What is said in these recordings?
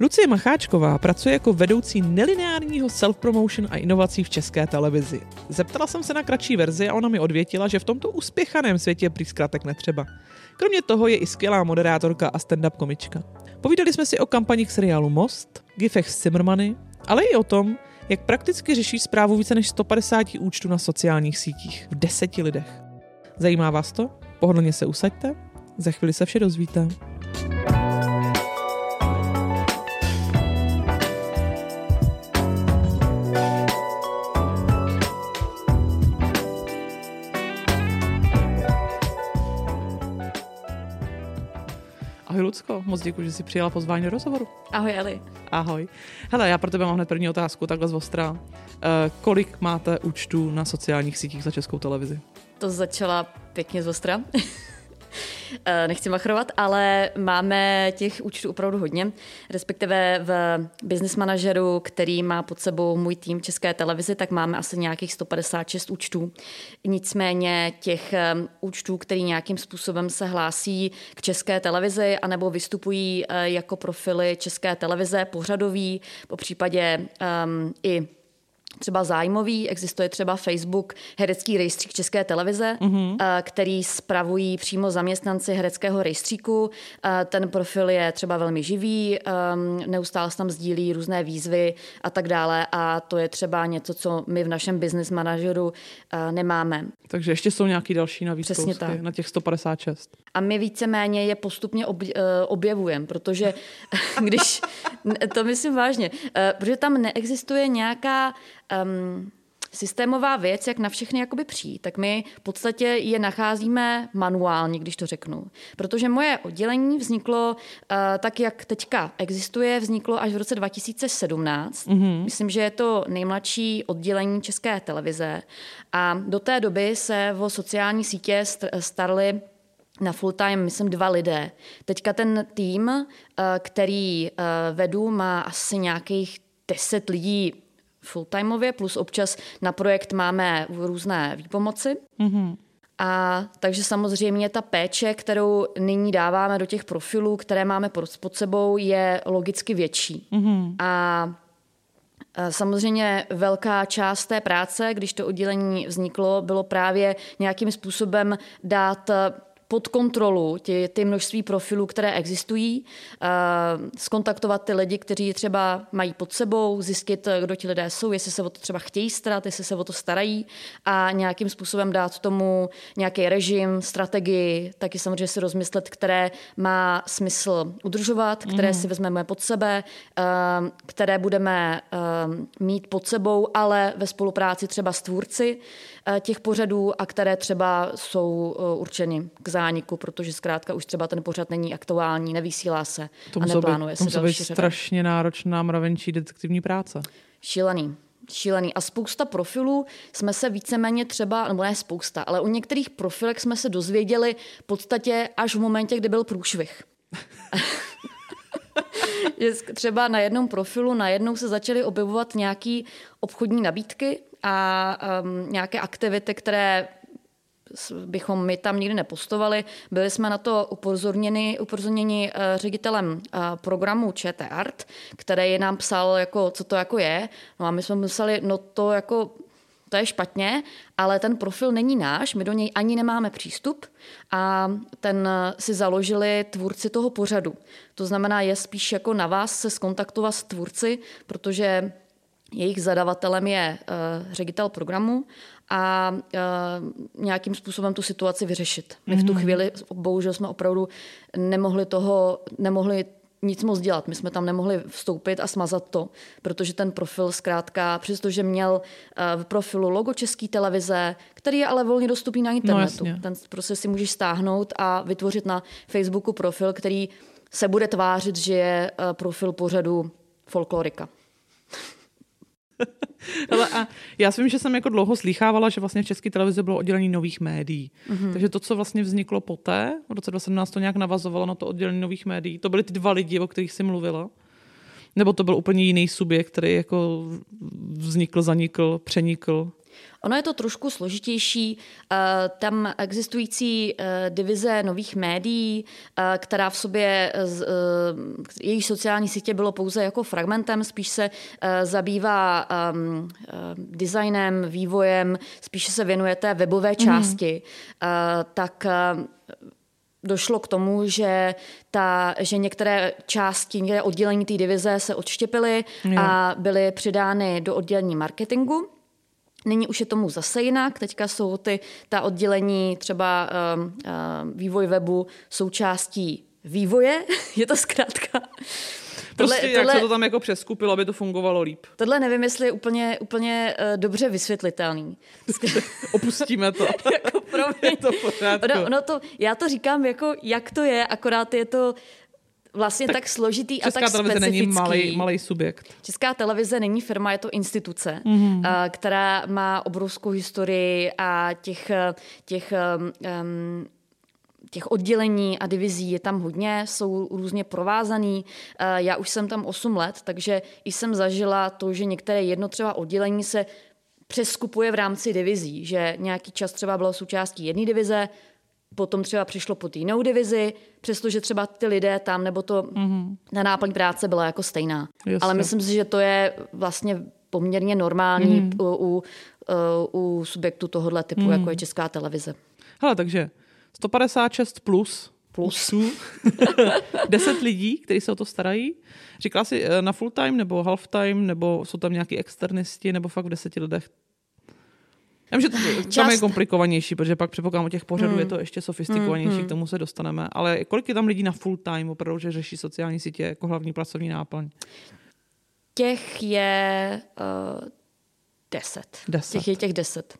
Lucie Macháčková pracuje jako vedoucí nelineárního self-promotion a inovací v české televizi. Zeptala jsem se na kratší verzi a ona mi odvětila, že v tomto uspěchaném světě prý zkratek netřeba. Kromě toho je i skvělá moderátorka a stand-up komička. Povídali jsme si o kampaních seriálu Most, gifech s Zimmermany, ale i o tom, jak prakticky řeší zprávu více než 150 účtů na sociálních sítích v deseti lidech. Zajímá vás to? Pohodlně se usaďte, za chvíli se vše dozvíte. Lucko, moc děkuji, že jsi přijela pozvání do rozhovoru. Ahoj Eli. Ahoj. Hele, já pro tebe mám hned první otázku, takhle z ostra. Uh, kolik máte účtů na sociálních sítích za českou televizi? To začala pěkně z ostra. Eh, nechci machrovat, ale máme těch účtů opravdu hodně. Respektive v business manažeru, který má pod sebou můj tým České televizi, tak máme asi nějakých 156 účtů. Nicméně těch eh, účtů, který nějakým způsobem se hlásí k České televizi anebo vystupují eh, jako profily České televize, pořadový, po případě um, i třeba zájmový, existuje třeba Facebook Herecký rejstřík České televize, mm-hmm. který spravují přímo zaměstnanci hereckého rejstříku. Eh, ten profil je třeba velmi živý, ehm, neustále se tam sdílí různé výzvy a tak dále a to je třeba něco, co my v našem business manažeru eh, nemáme. Takže ještě jsou nějaký další navíc Přesně tak. na těch 156. A my víceméně je postupně objevujeme, protože když, to myslím vážně, protože tam neexistuje nějaká um, systémová věc, jak na všechny jakoby přijít, tak my v podstatě je nacházíme manuálně, když to řeknu. Protože moje oddělení vzniklo uh, tak, jak teďka existuje, vzniklo až v roce 2017. Mm-hmm. Myslím, že je to nejmladší oddělení České televize. A do té doby se o sociální sítě starali na full time, myslím, dva lidé. Teďka ten tým, uh, který uh, vedu, má asi nějakých deset lidí fulltimeově, plus občas na projekt máme různé výpomoci. Mm-hmm. A takže samozřejmě ta péče, kterou nyní dáváme do těch profilů, které máme pod sebou, je logicky větší. Mm-hmm. A Samozřejmě velká část té práce, když to oddělení vzniklo, bylo právě nějakým způsobem dát pod kontrolu ty, ty množství profilů, které existují, uh, skontaktovat ty lidi, kteří třeba mají pod sebou, zjistit, kdo ti lidé jsou, jestli se o to třeba chtějí starat, jestli se o to starají a nějakým způsobem dát tomu nějaký režim, strategii, taky samozřejmě si rozmyslet, které má smysl udržovat, které mm. si vezmeme pod sebe, uh, které budeme mít pod sebou, ale ve spolupráci třeba s tvůrci těch pořadů a které třeba jsou určeny k zániku, protože zkrátka už třeba ten pořad není aktuální, nevysílá se to a neplánuje být, se další být strašně náročná mravenčí detektivní práce. Šílený. Šílený. A spousta profilů jsme se víceméně třeba, nebo ne spousta, ale u některých profilek jsme se dozvěděli v podstatě až v momentě, kdy byl průšvih. třeba na jednom profilu najednou se začaly objevovat nějaké obchodní nabídky a um, nějaké aktivity, které bychom my tam nikdy nepostovali. Byli jsme na to upozorněni, upozorněni uh, ředitelem uh, programu ČT Art, který nám psal, jako, co to jako je. No a my jsme mysleli, no to jako to je špatně, ale ten profil není náš, my do něj ani nemáme přístup a ten si založili tvůrci toho pořadu. To znamená, je spíš jako na vás se skontaktovat s tvůrci, protože jejich zadavatelem je uh, ředitel programu a uh, nějakým způsobem tu situaci vyřešit. My v tu mhm. chvíli, bohužel jsme opravdu nemohli toho, nemohli nic moc dělat. My jsme tam nemohli vstoupit a smazat to, protože ten profil zkrátka, přestože měl uh, v profilu logo České televize, který je ale volně dostupný na internetu. No, ten prostě si můžeš stáhnout a vytvořit na Facebooku profil, který se bude tvářit, že je profil pořadu folklorika. Ale a já si vím, že jsem jako dlouho slýchávala, že vlastně v české televizi bylo oddělení nových médií. Mm-hmm. Takže to, co vlastně vzniklo poté, v roce 2017 to nějak navazovalo na to oddělení nových médií, to byly ty dva lidi, o kterých jsi mluvila. Nebo to byl úplně jiný subjekt, který jako vznikl, zanikl, přenikl? Ono je to trošku složitější. Tam existující divize nových médií, která v sobě, její sociální sítě bylo pouze jako fragmentem, spíš se zabývá um, designem, vývojem, spíše se věnuje té webové mhm. části, mm. tak došlo k tomu, že, ta, že některé části, některé oddělení té divize se odštěpily a byly přidány do oddělení marketingu. Nyní už je tomu zase jinak. Teďka jsou ty, ta oddělení, třeba um, uh, vývoj webu, součástí vývoje, je to zkrátka. Tohle, prostě jak tohle, se to tam jako přeskupilo, aby to fungovalo líp. Tohle nevím, jestli je úplně, úplně uh, dobře vysvětlitelný. Opustíme to. jako je to ono, ono to, já to říkám jako, jak to je, akorát je to vlastně tak, tak složitý a tak Česká televize není malý, malý subjekt. Česká televize není firma, je to instituce, mm-hmm. která má obrovskou historii a těch, těch um, těch oddělení a divizí je tam hodně, jsou různě provázaný. Eh, já už jsem tam 8 let, takže jsem zažila to, že některé jedno třeba oddělení se přeskupuje v rámci divizí, že nějaký čas třeba bylo součástí jedné divize, potom třeba přišlo pod jinou divizi, přestože třeba ty lidé tam, nebo to mm-hmm. na náplň práce byla jako stejná. Jasně. Ale myslím si, že to je vlastně poměrně normální mm-hmm. u, u, u subjektu tohohle typu, mm-hmm. jako je Česká televize. Hele, takže 156 plus plusů, 10 lidí, kteří se o to starají. Říkala si eh, na full time nebo half time, nebo jsou tam nějaký externisti, nebo fakt v deseti lidech? Já že to Čast. tam je komplikovanější, protože pak předpokládám o těch pořadů hmm. je to ještě sofistikovanější, hmm. k tomu se dostaneme. Ale kolik je tam lidí na full time, opravdu, že řeší sociální sítě jako hlavní pracovní náplň? Těch je uh, deset. deset. Těch je těch deset.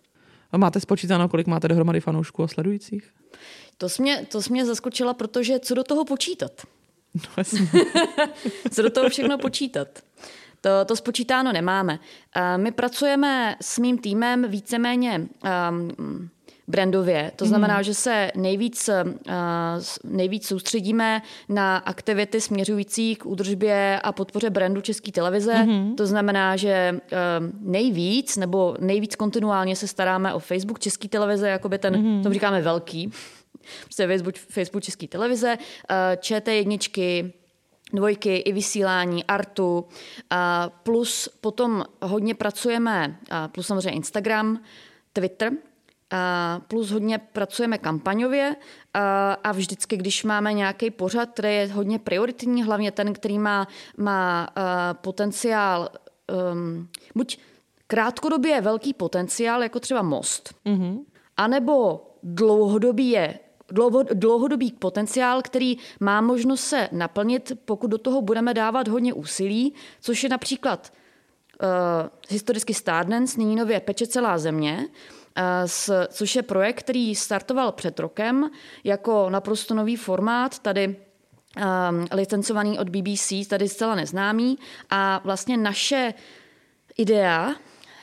A máte spočítáno, kolik máte dohromady fanoušků a sledujících? To jsi mě, to jsi mě zaskočila, protože co do toho počítat? No, co do toho všechno počítat? To, to spočítáno nemáme. My pracujeme s mým týmem víceméně um, brandově. To znamená, mm. že se nejvíc, uh, nejvíc soustředíme na aktivity směřující k údržbě a podpoře brandu České televize. Mm. To znamená, že uh, nejvíc nebo nejvíc kontinuálně se staráme o Facebook České televize, jakoby ten, mm. to říkáme velký, prostě Facebook, Facebook České televize, uh, ČT jedničky, dvojky i vysílání, artu, plus potom hodně pracujeme, plus samozřejmě Instagram, Twitter, plus hodně pracujeme kampaňově a vždycky, když máme nějaký pořad, který je hodně prioritní, hlavně ten, který má, má potenciál, um, buď krátkodobě velký potenciál, jako třeba most, mm-hmm. anebo dlouhodobý je dlouhodobý potenciál, který má možnost se naplnit, pokud do toho budeme dávat hodně úsilí, což je například uh, historicky Stardance, nyní nově Peče celá země, uh, s, což je projekt, který startoval před rokem jako naprosto nový formát, tady um, licencovaný od BBC, tady zcela neznámý. A vlastně naše idea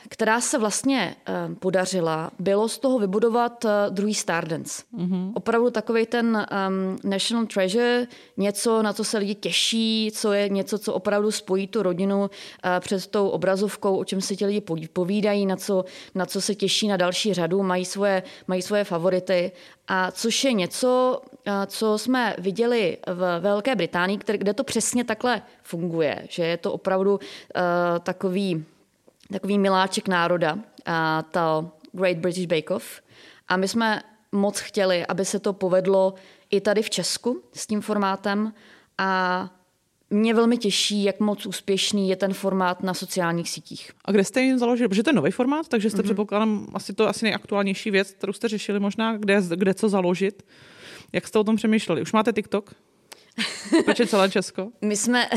která se vlastně uh, podařila, bylo z toho vybudovat uh, druhý Stardance. Mm-hmm. Opravdu takový ten um, National Treasure, něco, na co se lidi těší, co je něco, co opravdu spojí tu rodinu uh, před tou obrazovkou, o čem se ti lidi povídají, na co, na co se těší na další řadu, mají svoje, mají svoje favority. A což je něco, co jsme viděli v Velké Británii, kde to přesně takhle funguje, že je to opravdu uh, takový takový miláček národa, a to Great British Bake Off. A my jsme moc chtěli, aby se to povedlo i tady v Česku s tím formátem a mě velmi těší, jak moc úspěšný je ten formát na sociálních sítích. A kde jste jim založili? Protože to je nový formát, takže jste mm-hmm. předpokládám asi to asi nejaktuálnější věc, kterou jste řešili možná, kde, kde co založit. Jak jste o tom přemýšleli? Už máte TikTok? Peče celé Česko? My jsme,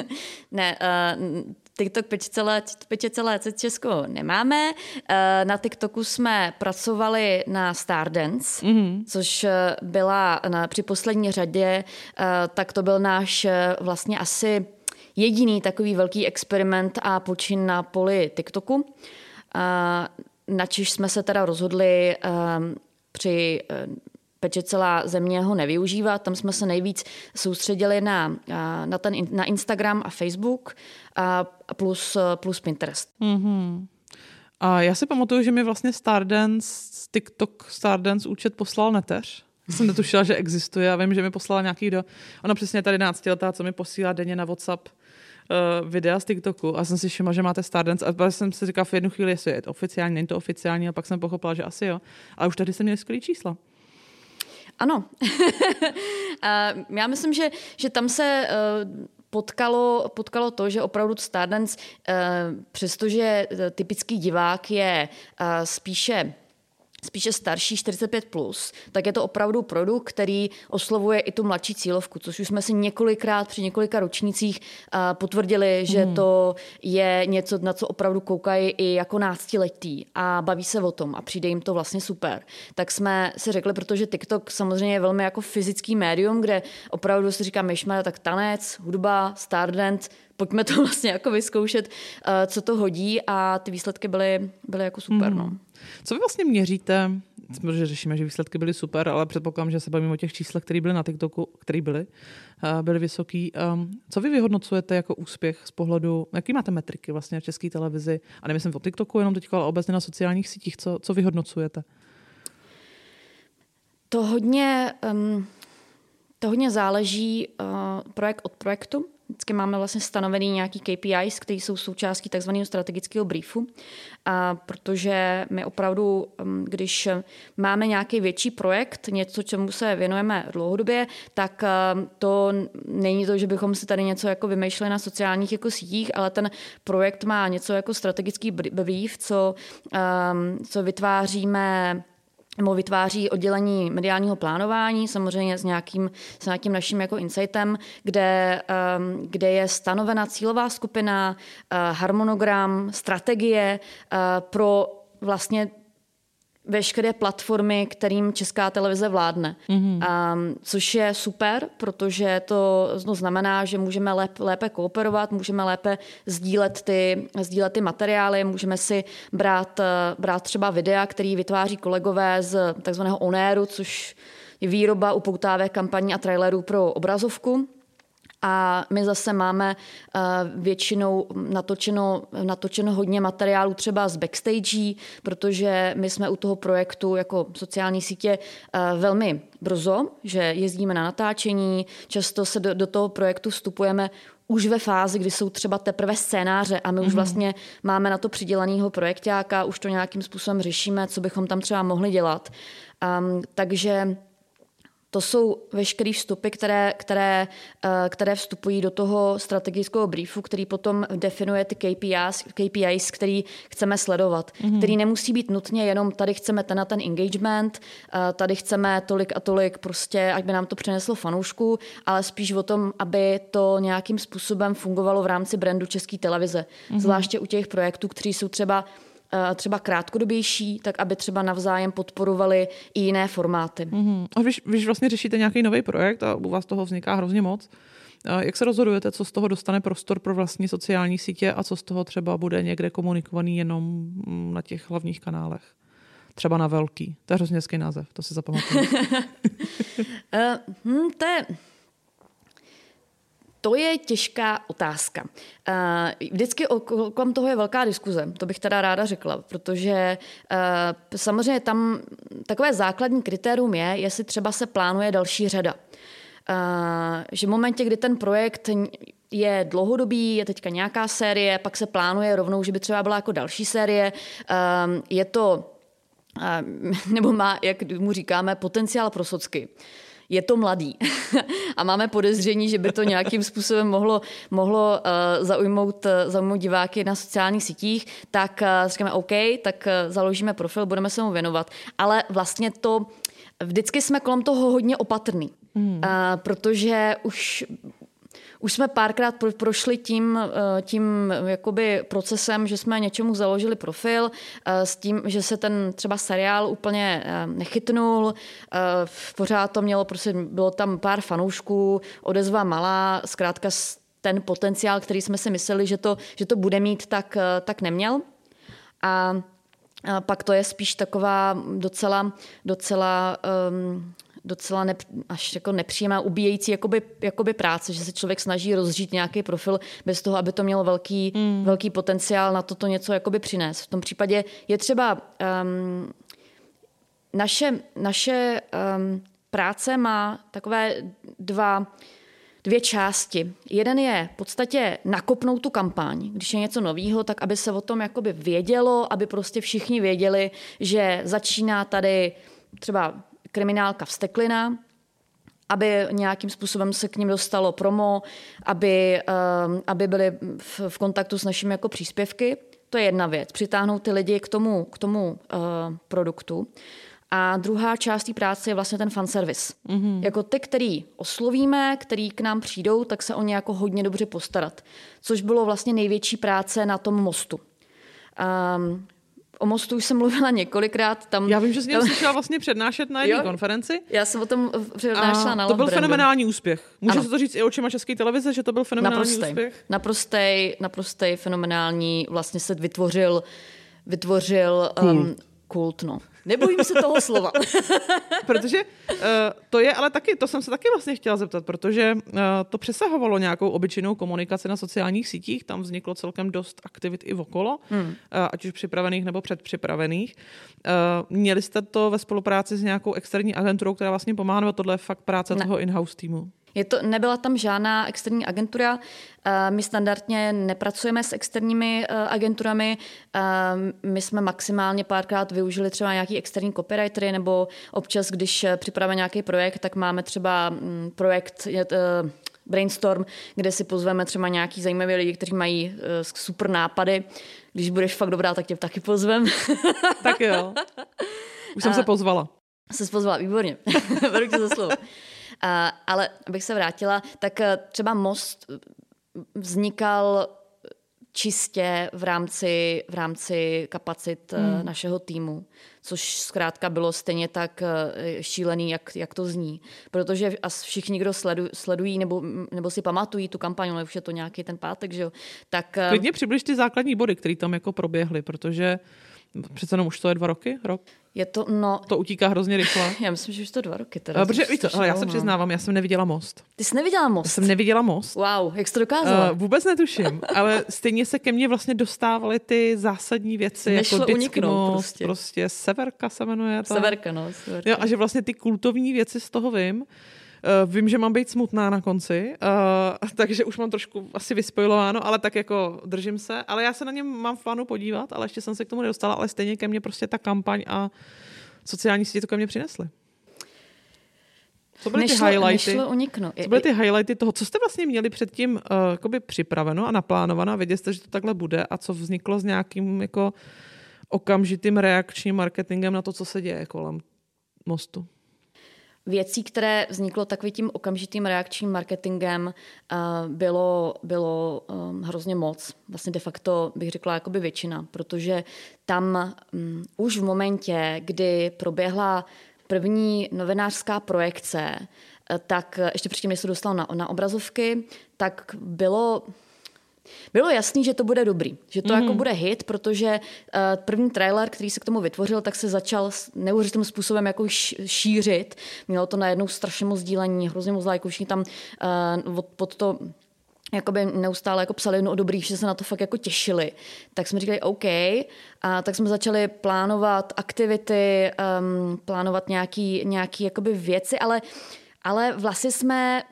ne, uh, TikTok 5,5 Česko nemáme. Eh, na TikToku jsme pracovali na Stardance, mm-hmm. což eh, byla na, při poslední řadě, eh, tak to byl náš vlastně asi jediný takový velký experiment a počin na poli TikToku. Načiž jsme se teda rozhodli při peče celá země ho nevyužívá. Tam jsme se nejvíc soustředili na, na, ten, na Instagram a Facebook a plus, plus Pinterest. Mm-hmm. A já si pamatuju, že mi vlastně Stardance, TikTok Stardance účet poslal neteř. Já jsem netušila, že existuje. Já vím, že mi poslala nějaký do... Ona přesně tady 11 letá, co mi posílá denně na WhatsApp uh, videa z TikToku a jsem si všimla, že máte Stardance a pak jsem si říkala v jednu chvíli, jestli je to oficiální, není to oficiální a pak jsem pochopila, že asi jo. A už tady jsem měli skvělý čísla. Ano. já myslím, že, že tam se uh, potkalo, potkalo to, že opravdu Stardance, uh, přestože typický divák je spíše spíše starší 45+, plus, tak je to opravdu produkt, který oslovuje i tu mladší cílovku, což už jsme si několikrát při několika ročnících uh, potvrdili, že mm. to je něco, na co opravdu koukají i jako náctiletí a baví se o tom a přijde jim to vlastně super. Tak jsme si řekli, protože TikTok samozřejmě je velmi jako fyzický médium, kde opravdu si říká myšma, tak tanec, hudba, Stardance, pojďme to vlastně jako vyzkoušet, uh, co to hodí a ty výsledky byly, byly jako super. Mm. No. Co vy vlastně měříte? Protože řešíme, že výsledky byly super, ale předpokládám, že se bavíme o těch číslech, které byly na TikToku, které byly, uh, byly vysoký. Um, co vy vyhodnocujete jako úspěch z pohledu, jaký máte metriky vlastně v české televizi? A nemyslím o TikToku jenom teď, ale obecně na sociálních sítích. Co, co vyhodnocujete? To hodně, um, to hodně záleží uh, projekt od projektu. Vždycky máme vlastně stanovený nějaký KPIs, které jsou součástí takzvaného strategického briefu, a protože my opravdu, um, když máme nějaký větší projekt, něco, čemu se věnujeme dlouhodobě, tak um, to není to, že bychom si tady něco jako vymýšleli na sociálních jako sítích, ale ten projekt má něco jako strategický brief, co, um, co vytváříme nebo vytváří oddělení mediálního plánování, samozřejmě s nějakým, s nějakým naším jako insightem, kde, um, kde je stanovena cílová skupina, uh, harmonogram, strategie uh, pro vlastně veškeré platformy, kterým česká televize vládne. Mm-hmm. Um, což je super, protože to no, znamená, že můžeme lépe, lépe kooperovat, můžeme lépe sdílet ty, sdílet ty materiály, můžeme si brát, brát třeba videa, který vytváří kolegové z takzvaného onéru, což je výroba upoutávek kampaní a trailerů pro obrazovku. A my zase máme uh, většinou natočeno, natočeno hodně materiálu třeba z backstage, protože my jsme u toho projektu jako sociální sítě uh, velmi brzo, že jezdíme na natáčení, často se do, do toho projektu vstupujeme už ve fázi, kdy jsou třeba teprve scénáře a my mm-hmm. už mhm. vlastně máme na to přidělaného projektáka, už to nějakým způsobem řešíme, co bychom tam třeba mohli dělat. Um, takže to jsou veškeré vstupy, které, které, eh, které vstupují do toho strategického briefu, který potom definuje ty KPIs, KPIs který chceme sledovat. Mm-hmm. Který nemusí být nutně jenom tady chceme ten a ten engagement, eh, tady chceme tolik a tolik prostě, ať by nám to přineslo fanoušku, ale spíš o tom, aby to nějakým způsobem fungovalo v rámci brandu České televize. Mm-hmm. Zvláště u těch projektů, kteří jsou třeba třeba krátkodobější, tak aby třeba navzájem podporovali i jiné formáty. Mm-hmm. A když, když vlastně řešíte nějaký nový projekt a u vás toho vzniká hrozně moc, eh, jak se rozhodujete, co z toho dostane prostor pro vlastní sociální sítě a co z toho třeba bude někde komunikovaný jenom mm, na těch hlavních kanálech? Třeba na velký. To je hrozně hezký název, to si zapamatuju. uh, hm, to je to je těžká otázka. Vždycky kolem toho je velká diskuze, to bych teda ráda řekla, protože samozřejmě tam takové základní kritérium je, jestli třeba se plánuje další řada. Že v momentě, kdy ten projekt je dlouhodobý, je teďka nějaká série, pak se plánuje rovnou, že by třeba byla jako další série, je to, nebo má, jak mu říkáme, potenciál pro socky je to mladý a máme podezření, že by to nějakým způsobem mohlo, mohlo uh, zaujmout, uh, zaujmout diváky na sociálních sítích, tak uh, říkáme OK, tak uh, založíme profil, budeme se mu věnovat. Ale vlastně to vždycky jsme kolem toho hodně opatrný. Hmm. Uh, protože už už jsme párkrát prošli tím, eh, tím jakoby procesem, že jsme něčemu založili profil eh, s tím, že se ten třeba seriál úplně eh, nechytnul. Pořád to mělo, prostě bylo tam pár fanoušků, odezva malá, zkrátka ten potenciál, který jsme si mysleli, že to, že to bude mít, tak, tak neměl. A pak to je spíš taková docela, docela um, docela nep, až jako nepříjemná, ubíjející jakoby, jakoby práce, že se člověk snaží rozžít nějaký profil bez toho, aby to mělo velký, mm. velký potenciál na toto něco jakoby přinést. V tom případě je třeba um, naše, naše um, práce má takové dva dvě části. Jeden je v podstatě nakopnout tu kampaň, když je něco nového, tak aby se o tom jakoby vědělo, aby prostě všichni věděli, že začíná tady třeba kriminálka vsteklina, aby nějakým způsobem se k ním dostalo promo, aby, um, aby byli v, v kontaktu s našimi jako příspěvky. To je jedna věc, přitáhnout ty lidi k tomu, k tomu uh, produktu. A druhá část té práce je vlastně ten fanservice. Mm-hmm. Jako ty, který oslovíme, který k nám přijdou, tak se o ně jako hodně dobře postarat. Což bylo vlastně největší práce na tom mostu. Um, O mostu už jsem mluvila několikrát. Tam, Já vím, že jsi tam... slyšela vlastně přednášet na jedné konferenci. Já jsem o tom přednášela na To byl fenomenální úspěch. Můžu se to říct i očima České televize, že to byl fenomenální naprostej, úspěch? Naprostej, naprostej fenomenální. Vlastně se vytvořil, vytvořil cool. um, kult. No. Nebojím se toho slova. protože uh, to je, ale taky, to jsem se taky vlastně chtěla zeptat, protože uh, to přesahovalo nějakou obyčejnou komunikaci na sociálních sítích, tam vzniklo celkem dost aktivit i okolo, hmm. uh, ať už připravených nebo předpřipravených. Uh, měli jste to ve spolupráci s nějakou externí agenturou, která vlastně pomáhá, nebo tohle je fakt práce ne. toho in-house týmu? Je to, nebyla tam žádná externí agentura. Eh, my standardně nepracujeme s externími eh, agenturami. Eh, my jsme maximálně párkrát využili třeba nějaký externí copywritery, nebo občas, když připravíme nějaký projekt, tak máme třeba mm, projekt brainstorm, kde si pozveme třeba nějaký zajímavý lidi, kteří mají super nápady. Když budeš fakt dobrá, tak tě taky pozvem. tak jo. Už jsem a se pozvala. Jsi pozvala, výborně. Beru tě za slovo. Ale abych se vrátila, tak eh, třeba most vznikal čistě v rámci, v rámci kapacit eh, hmm. našeho týmu, což zkrátka bylo stejně tak eh, šílený, jak, jak to zní. Protože všichni, kdo sledu, sledují nebo, nebo si pamatují tu kampaň, ale už je to nějaký ten pátek, že jo, tak... Klidně přibliž ty základní body, které tam jako proběhly, protože Přece jenom už to je dva roky, rok? Je to, no... To utíká hrozně rychle. já myslím, že už to dva roky. Teda, protože, víš ale já se přiznávám, já jsem neviděla most. Ty jsi neviděla most? Já jsem neviděla most. Wow, jak jsi to dokázala? Uh, vůbec netuším, ale stejně se ke mně vlastně dostávaly ty zásadní věci, Nešlo jako uniknout most, prostě. prostě Severka se jmenuje. Ta. Severka, no. Severka. Jo, a že vlastně ty kultovní věci z toho vím. Uh, vím, že mám být smutná na konci, uh, takže už mám trošku asi vyspojilováno, ale tak jako držím se. Ale já se na něm mám v plánu podívat, ale ještě jsem se k tomu nedostala, ale stejně ke mně prostě ta kampaň a sociální sítě to ke mně přinesly. Co byly nešlo, ty highlighty? Nešlo uniknout. Co byly ty highlighty toho, co jste vlastně měli předtím uh, jakoby připraveno a naplánováno a věděli jste, že to takhle bude a co vzniklo s nějakým jako okamžitým reakčním marketingem na to, co se děje kolem mostu? Věcí, které vzniklo takovým tím okamžitým reakčním marketingem, eh, bylo, bylo um, hrozně moc. Vlastně de facto bych řekla jakoby většina, protože tam um, už v momentě, kdy proběhla první novinářská projekce, eh, tak ještě předtím, než se dostal na, na obrazovky, tak bylo bylo jasný, že to bude dobrý, že to mm. jako bude hit, protože uh, první trailer, který se k tomu vytvořil, tak se začal neuvěřitelným způsobem jako šířit. Mělo to najednou strašně moc sdílení, hrozně moc lajků, všichni tam uh, pod to jakoby neustále jako psali no dobrý, že se na to fakt jako těšili. Tak jsme říkali OK, a tak jsme začali plánovat aktivity, um, plánovat nějaký, nějaký jakoby věci, ale, ale vlastně jsme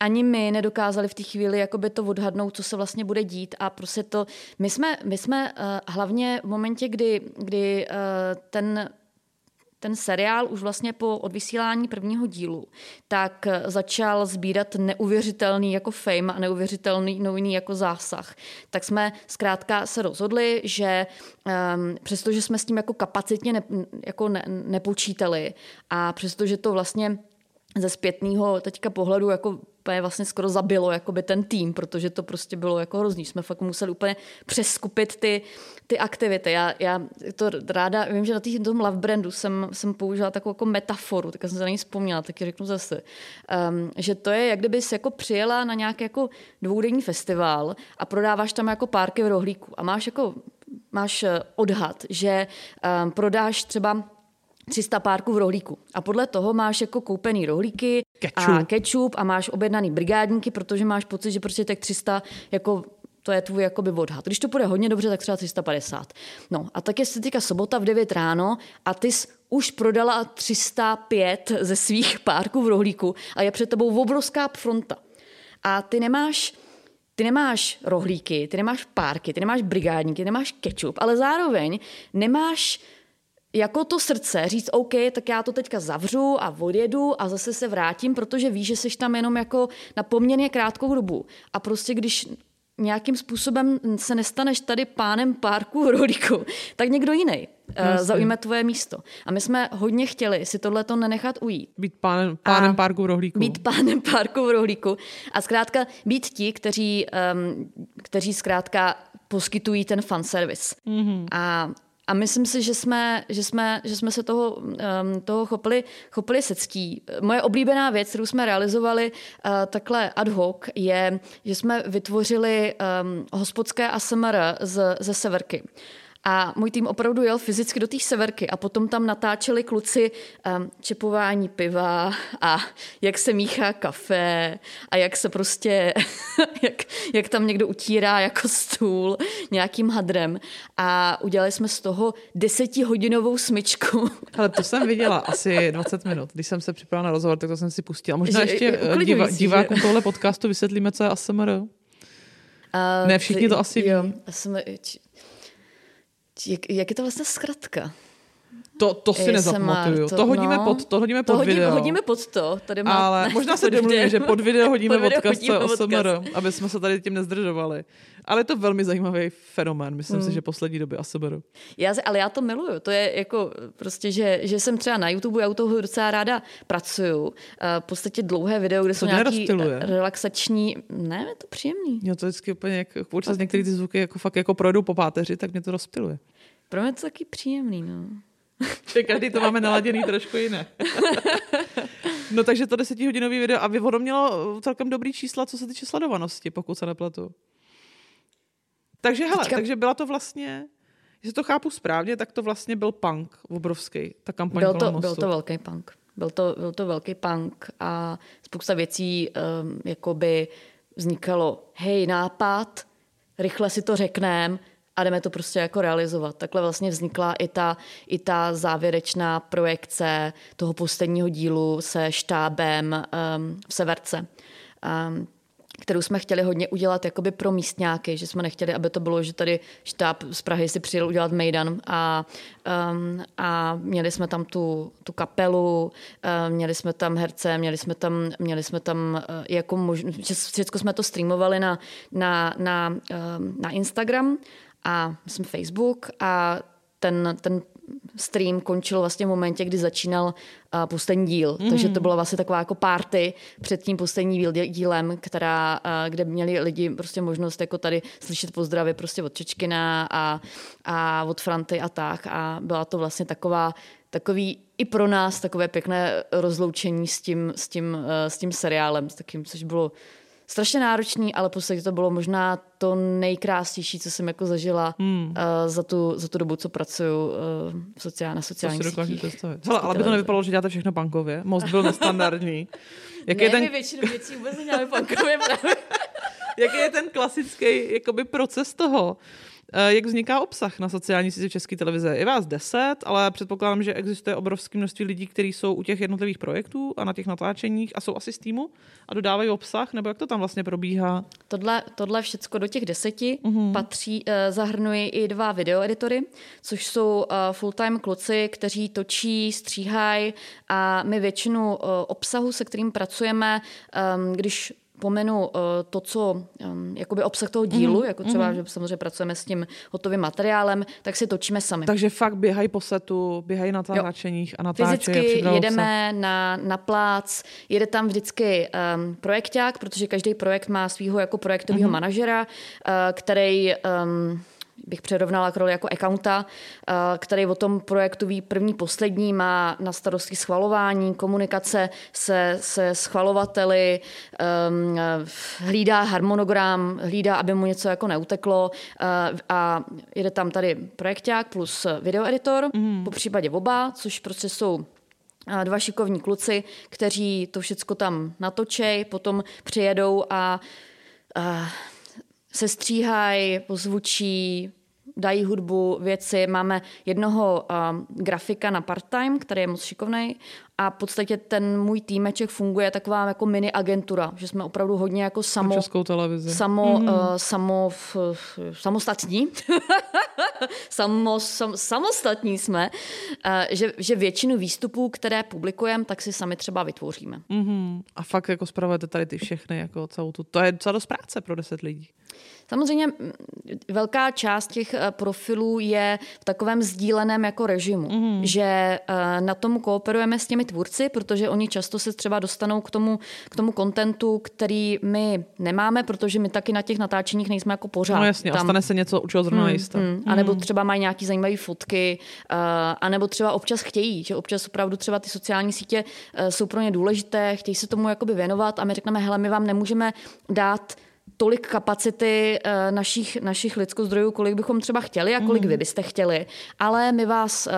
ani my nedokázali v té chvíli jakoby to odhadnout, co se vlastně bude dít a prostě to, my jsme, my jsme uh, hlavně v momentě, kdy, kdy uh, ten ten seriál už vlastně po odvysílání prvního dílu, tak eh, začal sbírat neuvěřitelný jako fame a neuvěřitelný noviný jako zásah. Tak jsme zkrátka se rozhodli, že um, přestože jsme s tím jako kapacitně ne, jako ne, nepočítali a přestože to vlastně ze zpětného teďka pohledu jako úplně vlastně skoro zabilo jakoby ten tým, protože to prostě bylo jako hrozný. Jsme fakt museli úplně přeskupit ty, ty aktivity. Já, já to ráda, vím, že na tý, tom Love Brandu jsem, jsem použila takovou jako metaforu, tak jsem se na ní vzpomněla, taky řeknu zase, um, že to je, jak kdybys jako přijela na nějaký jako dvoudenní festival a prodáváš tam jako párky v rohlíku a máš jako máš eh, odhad, že um, prodáš třeba 300 párků v rohlíku. A podle toho máš jako koupený rohlíky Ketchup. a ketchup a máš objednaný brigádníky, protože máš pocit, že prostě tak 300 jako to je tvůj jakoby odhad. Když to půjde hodně dobře, tak třeba 350. No a tak je se teďka sobota v 9 ráno a ty jsi už prodala 305 ze svých párků v rohlíku a je před tebou obrovská fronta. A ty nemáš ty nemáš rohlíky, ty nemáš párky, ty nemáš brigádníky, ty nemáš ketchup, ale zároveň nemáš jako to srdce říct, OK, tak já to teďka zavřu a odjedu a zase se vrátím, protože víš, že jsi tam jenom jako na poměrně krátkou dobu. A prostě když nějakým způsobem se nestaneš tady pánem párku rolíku, tak někdo jiný uh, zaujme tvoje místo. A my jsme hodně chtěli si tohleto nenechat ujít. Být pánem, pánem párku v rohlíku. Být pánem párku v rohlíku. A zkrátka být ti, kteří, um, kteří zkrátka poskytují ten fanservice. Mm-hmm. A a myslím si, že jsme, že jsme, že jsme se toho, um, toho chopili, chopili secký. Moje oblíbená věc, kterou jsme realizovali uh, takhle ad hoc, je, že jsme vytvořili um, hospodské ASMR z, ze severky. A můj tým opravdu jel fyzicky do té severky a potom tam natáčeli kluci um, čepování piva a jak se míchá kafe a jak se prostě, jak, jak tam někdo utírá jako stůl nějakým hadrem. A udělali jsme z toho desetihodinovou smyčku. Ale to jsem viděla asi 20 minut. Když jsem se připravila na rozhovor, tak to jsem si pustila. Možná že, ještě eh, diva, divákům že? tohle podcastu vysvětlíme, co je ASMR. Uh, ne, všichni to asi jo, ví. ASMR, jak, jak je to vlastně zkratka? To, to si nezapamatuju. To, to, hodíme no, pod, to hodíme pod to hodíme, video. hodíme pod to. Tady má, Ale možná se domluvíme, že pod video hodíme pod video odkaz, hodíme co je OSMR, aby jsme se tady tím nezdržovali. Ale je to velmi zajímavý fenomén, myslím hmm. si, že poslední doby ASMR. Já, ale já to miluju. To je jako prostě, že, že jsem třeba na YouTube, já u toho docela ráda pracuju. Uh, v podstatě dlouhé video, kde to jsou nějaký relaxační... Ne, je to příjemný. Jo, to vždycky úplně, jak občas některé ty zvuky jako fakt jako projdou po páteři, tak mě to rozptiluje. Pro mě to taky příjemný, no. že každý to máme naladěný trošku jiné. no takže to desetihodinový video a vyvodo mělo celkem dobrý čísla, co se týče sledovanosti, pokud se nepletu. Takže hele, Teďka... takže byla to vlastně, jestli to chápu správně, tak to vlastně byl punk obrovský, ta kampaň byl to, byl to velký punk. Byl to, byl to velký punk a spousta věcí um, jakoby vznikalo, hej, nápad, rychle si to řekneme, a jdeme to prostě jako realizovat. Takhle vlastně vznikla i ta, i ta závěrečná projekce toho posledního dílu se štábem um, v Severce. Um, kterou jsme chtěli hodně udělat jakoby pro místňáky, že jsme nechtěli, aby to bylo, že tady štáb z Prahy si přijel udělat Mejdan a, um, a měli jsme tam tu, tu kapelu, um, měli jsme tam herce, měli jsme tam, měli jsme tam uh, jako možnost, všechno jsme to streamovali na, na, na, um, na Instagram a myslím Facebook a ten, ten stream končil vlastně v momentě, kdy začínal uh, poslední díl. Mm. Takže to byla vlastně taková jako party před tím posledním dílem, která, uh, kde měli lidi prostě možnost jako tady slyšet pozdravy prostě od Čečkina a, a od Franty a tak. A byla to vlastně taková takový i pro nás takové pěkné rozloučení s tím, s tím, uh, s tím seriálem, s takým, což bylo strašně náročný, ale v podstatě to bylo možná to nejkrásnější, co jsem jako zažila hmm. uh, za, tu, za tu dobu, co pracuju uh, v sociál, na sociálních to si sítích. Hele, ale by to nevypadalo, že děláte všechno bankově. Most byl nestandardní. Jak ne, je ten... my většinu věcí vůbec neděláme bankově. Jaký je ten klasický jakoby, proces toho? Eh, jak vzniká obsah na sociální síti České televize? Je vás deset, ale předpokládám, že existuje obrovské množství lidí, kteří jsou u těch jednotlivých projektů a na těch natáčeních a jsou asi z týmu a dodávají obsah, nebo jak to tam vlastně probíhá? Tohle, tohle všecko do těch deseti uh-huh. patří, eh, zahrnuje i dva videoeditory, což jsou eh, full-time kluci, kteří točí, stříhají a my většinu obsahu, se kterým pracujeme, ehm, když pomenu uh, to, co um, jakoby obsah toho dílu, mm-hmm. jako třeba, mm-hmm. že samozřejmě pracujeme s tím hotovým materiálem, tak si točíme sami. Takže fakt běhají po setu, běhají na natáčeních a natáčejí Fyzicky a jedeme na, na plác, jede tam vždycky um, projekták, protože každý projekt má svého jako projektového mm-hmm. manažera, uh, který um, bych přerovnala k roli jako accounta, který o tom projektu ví první, poslední, má na starosti schvalování, komunikace se, se schvalovateli, um, hlídá harmonogram, hlídá, aby mu něco jako neuteklo uh, a jede tam tady projekták plus videoeditor, mm. po případě oba, což prostě jsou dva šikovní kluci, kteří to všechno tam natočej, potom přijedou a, a se stříhají, pozvučí, dají hudbu, věci. Máme jednoho uh, grafika na part-time, který je moc šikovný a v podstatě ten můj týmeček funguje taková jako mini agentura, že jsme opravdu hodně jako samo... Českou televizi. Samo, mm. uh, samo, v, samostatní. samo, sam, samostatní jsme, uh, že, že většinu výstupů, které publikujeme, tak si sami třeba vytvoříme. Mm-hmm. A fakt jako spravujete tady ty všechny, jako celou tu... To je docela dost práce pro deset lidí. Samozřejmě velká část těch eh, profilů je v takovém sdíleném jako režimu, mm. že eh, na tom kooperujeme s těmi tvůrci, protože oni často se třeba dostanou k tomu, k tomu kontentu, který my nemáme, protože my taky na těch natáčeních nejsme jako pořád. No jasně, tam. a stane se něco, u čeho zrovna mm, nejste. Mm. A nebo třeba mají nějaký zajímavé fotky, uh, a nebo třeba občas chtějí, že občas opravdu třeba ty sociální sítě jsou pro ně důležité, chtějí se tomu jakoby věnovat a my řekneme, hele, my vám nemůžeme dát tolik kapacity uh, našich, našich lidskozdrojů, kolik bychom třeba chtěli a kolik mm. vy byste chtěli. Ale my vás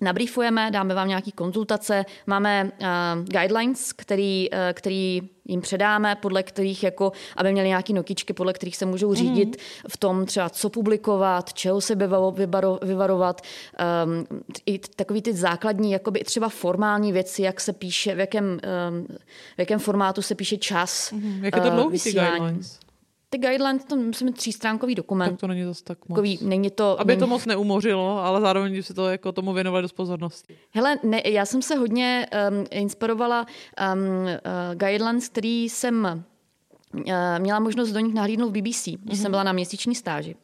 nabrýfujeme, dáme vám nějaký konzultace, máme uh, guidelines, který, uh, který jim předáme, podle kterých, jako, aby měli nějaké notičky, podle kterých se můžou řídit mm. v tom třeba, co publikovat, čeho se vyvarovat, um, i takový ty základní, jakoby třeba formální věci, jak se píše, v jakém, um, v jakém formátu se píše čas. Mm. Jak je to dlouhý, uh, ty guidelines? Ty guidelines, to myslím třístránkový dokument. Tak to není zase tak moc. Takový, není to, Aby není... to moc neumořilo, ale zároveň si to jako tomu věnovali dost pozornosti. Hele, ne, já jsem se hodně um, inspirovala um, uh, guidelines, který jsem uh, měla možnost do nich nahlídnout v BBC, když mm-hmm. jsem mhm. byla na měsíční stáži.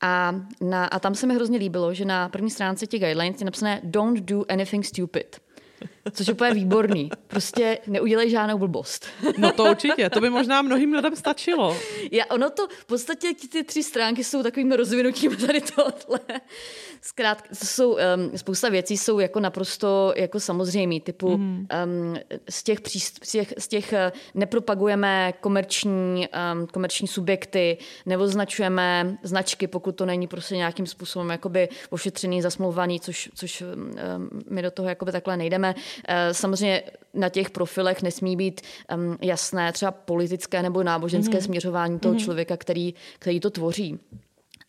A, na, a tam se mi hrozně líbilo, že na první stránce těch guidelines je napsané Don't do anything stupid. Což je úplně výborný. Prostě neudělej žádnou blbost. No to určitě, to by možná mnohým lidem stačilo. Já, ono to, v podstatě ty tři stránky jsou takovým rozvinutím tady tohle. Zkrátka, to jsou, um, spousta věcí jsou jako naprosto jako samozřejmý, typu mm. um, z těch, příst, z těch, z těch uh, nepropagujeme komerční, um, komerční subjekty, neoznačujeme značky, pokud to není prostě nějakým způsobem jakoby ošetřený, zasmluvaný, což, což um, my do toho jakoby takhle nejdeme. Uh, samozřejmě na těch profilech nesmí být um, jasné třeba politické nebo náboženské mm. směřování toho mm. člověka, který, který to tvoří.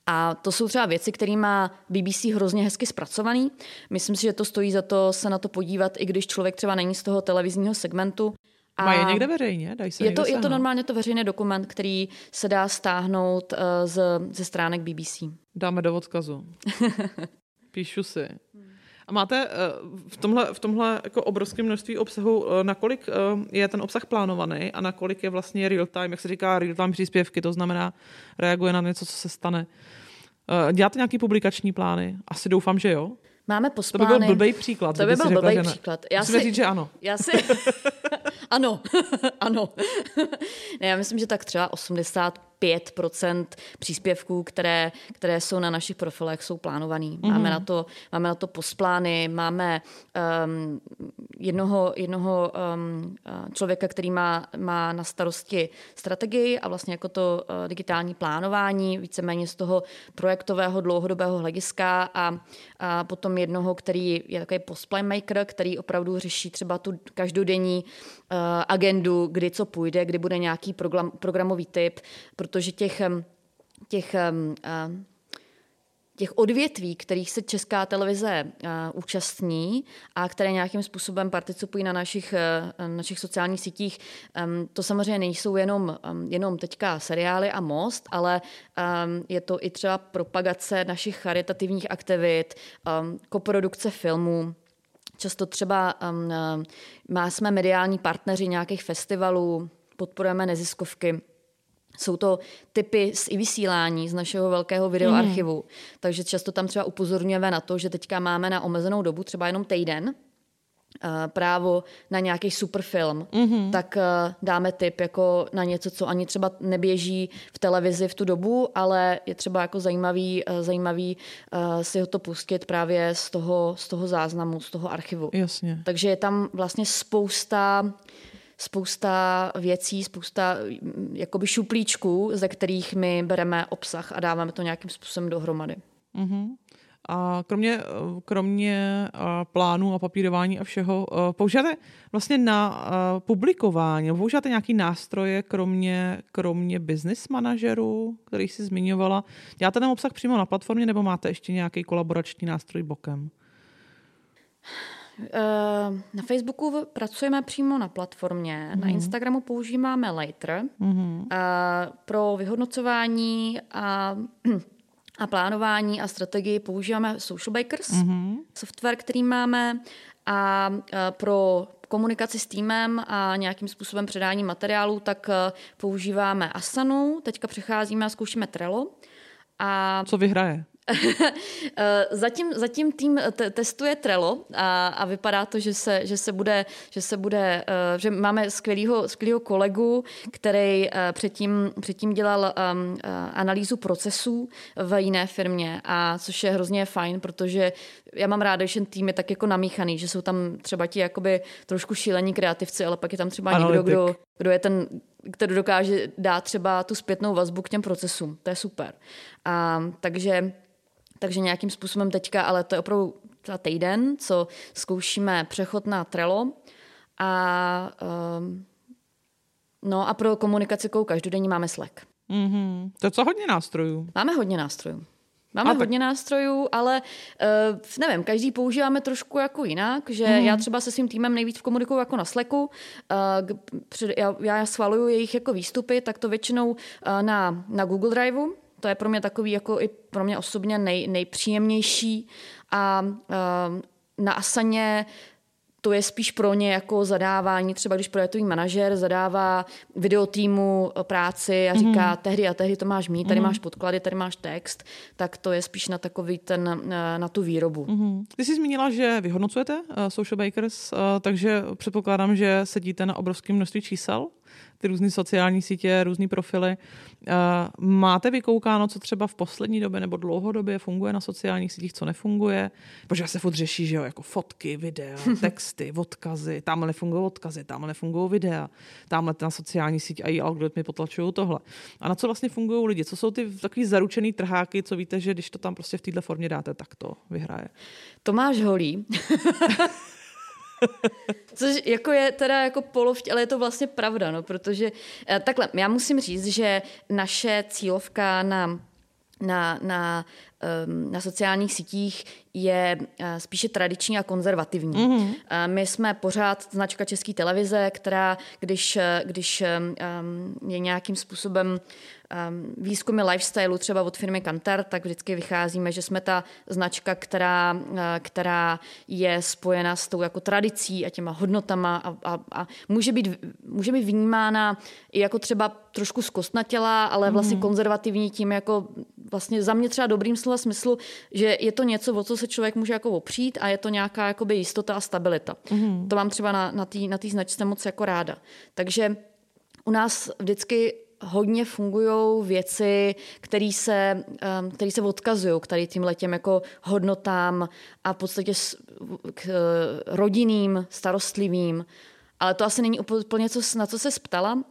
A to jsou třeba věci, které má BBC hrozně hezky zpracovaný. Myslím si, že to stojí za to se na to podívat, i když člověk třeba není z toho televizního segmentu. A Má je někde veřejně? Dají se je, to, je to normálně to veřejný dokument, který se dá stáhnout uh, z, ze stránek BBC. Dáme do odkazu. Píšu si. A máte eh, v tomhle, v tomhle jako obrovském množství obsahu, eh, nakolik je ten obsah plánovaný a nakolik je vlastně real time, jak se říká real time příspěvky, to znamená reaguje na něco, co se stane. Děláte nějaký publikační plány? Asi doufám, že jo. Máme posplány. To by byl blbý příklad. To by byl blbý řekla, příklad. Já si, říct, že ano. Já si... ano, ano. ne, já myslím, že tak třeba 80 5% příspěvků, které, které jsou na našich profilech, jsou plánovaný. Mm-hmm. Máme, na to, máme na to postplány, máme um, jednoho, jednoho um, člověka, který má, má na starosti strategii a vlastně jako to uh, digitální plánování, víceméně z toho projektového dlouhodobého hlediska a, a potom jednoho, který je takový postplanmaker, který opravdu řeší třeba tu každodenní uh, agendu, kdy co půjde, kdy bude nějaký program, programový typ, protože těch, těch, těch odvětví, kterých se česká televize účastní a které nějakým způsobem participují na našich, našich sociálních sítích, to samozřejmě nejsou jenom, jenom teďka seriály a most, ale je to i třeba propagace našich charitativních aktivit, koprodukce filmů, Často třeba um, má, jsme mediální partneři nějakých festivalů, podporujeme neziskovky. Jsou to typy z i vysílání z našeho velkého videoarchivu. Mm. Takže často tam třeba upozorňujeme na to, že teďka máme na omezenou dobu, třeba jenom týden, právo na nějaký superfilm, mm-hmm. tak uh, dáme tip jako na něco, co ani třeba neběží v televizi v tu dobu, ale je třeba jako zajímavý, uh, zajímavý uh, si ho to pustit právě z toho, z toho záznamu, z toho archivu. Jasně. Takže je tam vlastně spousta spousta věcí, spousta mm, jakoby šuplíčků, ze kterých my bereme obsah a dáváme to nějakým způsobem dohromady. Mm-hmm. A kromě, kromě plánů a papírování a všeho, používáte vlastně na publikování, používáte nějaký nástroje, kromě, kromě business manažerů, který jsi zmiňovala. Děláte ten obsah přímo na platformě nebo máte ještě nějaký kolaborační nástroj bokem? Na Facebooku pracujeme přímo na platformě, mm. na mhm. Instagramu používáme Later mm. pro vyhodnocování a a plánování a strategii používáme Social Bakers, mm-hmm. software, který máme a pro komunikaci s týmem a nějakým způsobem předání materiálu, tak používáme Asanu, teďka přecházíme a zkoušíme Trello. A... Co vyhraje? Zatím, zatím tým te- testuje Trello a, a vypadá to, že se, že se bude, že se bude, uh, že máme skvělýho, skvělýho kolegu, který uh, předtím, předtím dělal um, uh, analýzu procesů v jiné firmě, a což je hrozně fajn, protože já mám ráda, že ten tým je tak jako namíchaný, že jsou tam třeba ti jakoby trošku šílení kreativci, ale pak je tam třeba Analytik. někdo, kdo, kdo je ten který dokáže dát třeba tu zpětnou vazbu k těm procesům. To je super. A, takže takže nějakým způsobem teďka, ale to je opravdu za týden, co zkoušíme přechod na Trello. A, um, no a pro komunikaci každodenní máme Slack. Mm-hmm. To je co hodně nástrojů. Máme hodně nástrojů. Máme a hodně tak... nástrojů, ale uh, nevím, každý používáme trošku jako jinak, že mm. já třeba se svým týmem nejvíc komunikuju jako na Slacku, uh, před, já, já schvaluju jejich jako výstupy, tak to většinou uh, na, na Google Driveu, to je pro mě takový jako i pro mě osobně nej, nejpříjemnější a uh, na Asaně to je spíš pro ně jako zadávání, třeba když projektový manažer zadává video týmu práci a říká, mm-hmm. tehdy a tehdy to máš mít, tady mm-hmm. máš podklady, tady máš text, tak to je spíš na takový ten, na tu výrobu. Mm-hmm. Ty jsi zmínila, že vyhodnocujete uh, Social Bakers, uh, takže předpokládám, že sedíte na obrovském množství čísel ty různé sociální sítě, různé profily. Eh, máte vykoukáno, co třeba v poslední době nebo dlouhodobě funguje na sociálních sítích, co nefunguje? Protože se furt řeší, že jo, jako fotky, videa, texty, odkazy, tam nefungují odkazy, tam nefungují videa, tamhle na sociální síť a i algoritmy potlačují tohle. A na co vlastně fungují lidi? Co jsou ty takový zaručený trháky, co víte, že když to tam prostě v této formě dáte, tak to vyhraje? Tomáš Holý Což jako je teda jako polovť, ale je to vlastně pravda, no, protože eh, takhle, já musím říct, že naše cílovka na na, na, um, na sociálních sítích je uh, spíše tradiční a konzervativní. Mm-hmm. My jsme pořád značka České televize, která, když, když um, je nějakým způsobem výzkumy lifestyleu třeba od firmy Kantar, tak vždycky vycházíme, že jsme ta značka, která, uh, která je spojena s tou jako tradicí a těma hodnotama a, a, a může, být, může být vnímána i jako třeba trošku zkostnatělá, ale vlastně mm. konzervativní tím jako vlastně za mě třeba dobrým slova smyslu, že je to něco, o co se člověk může jako opřít a je to nějaká jakoby jistota a stabilita. Mm. To mám třeba na, na té na značce moc jako ráda. Takže u nás vždycky hodně fungují věci, které se, um, který se odkazují k tady tím letěm jako hodnotám a v podstatě k uh, rodinným, starostlivým. Ale to asi není úplně co, na co se ptala.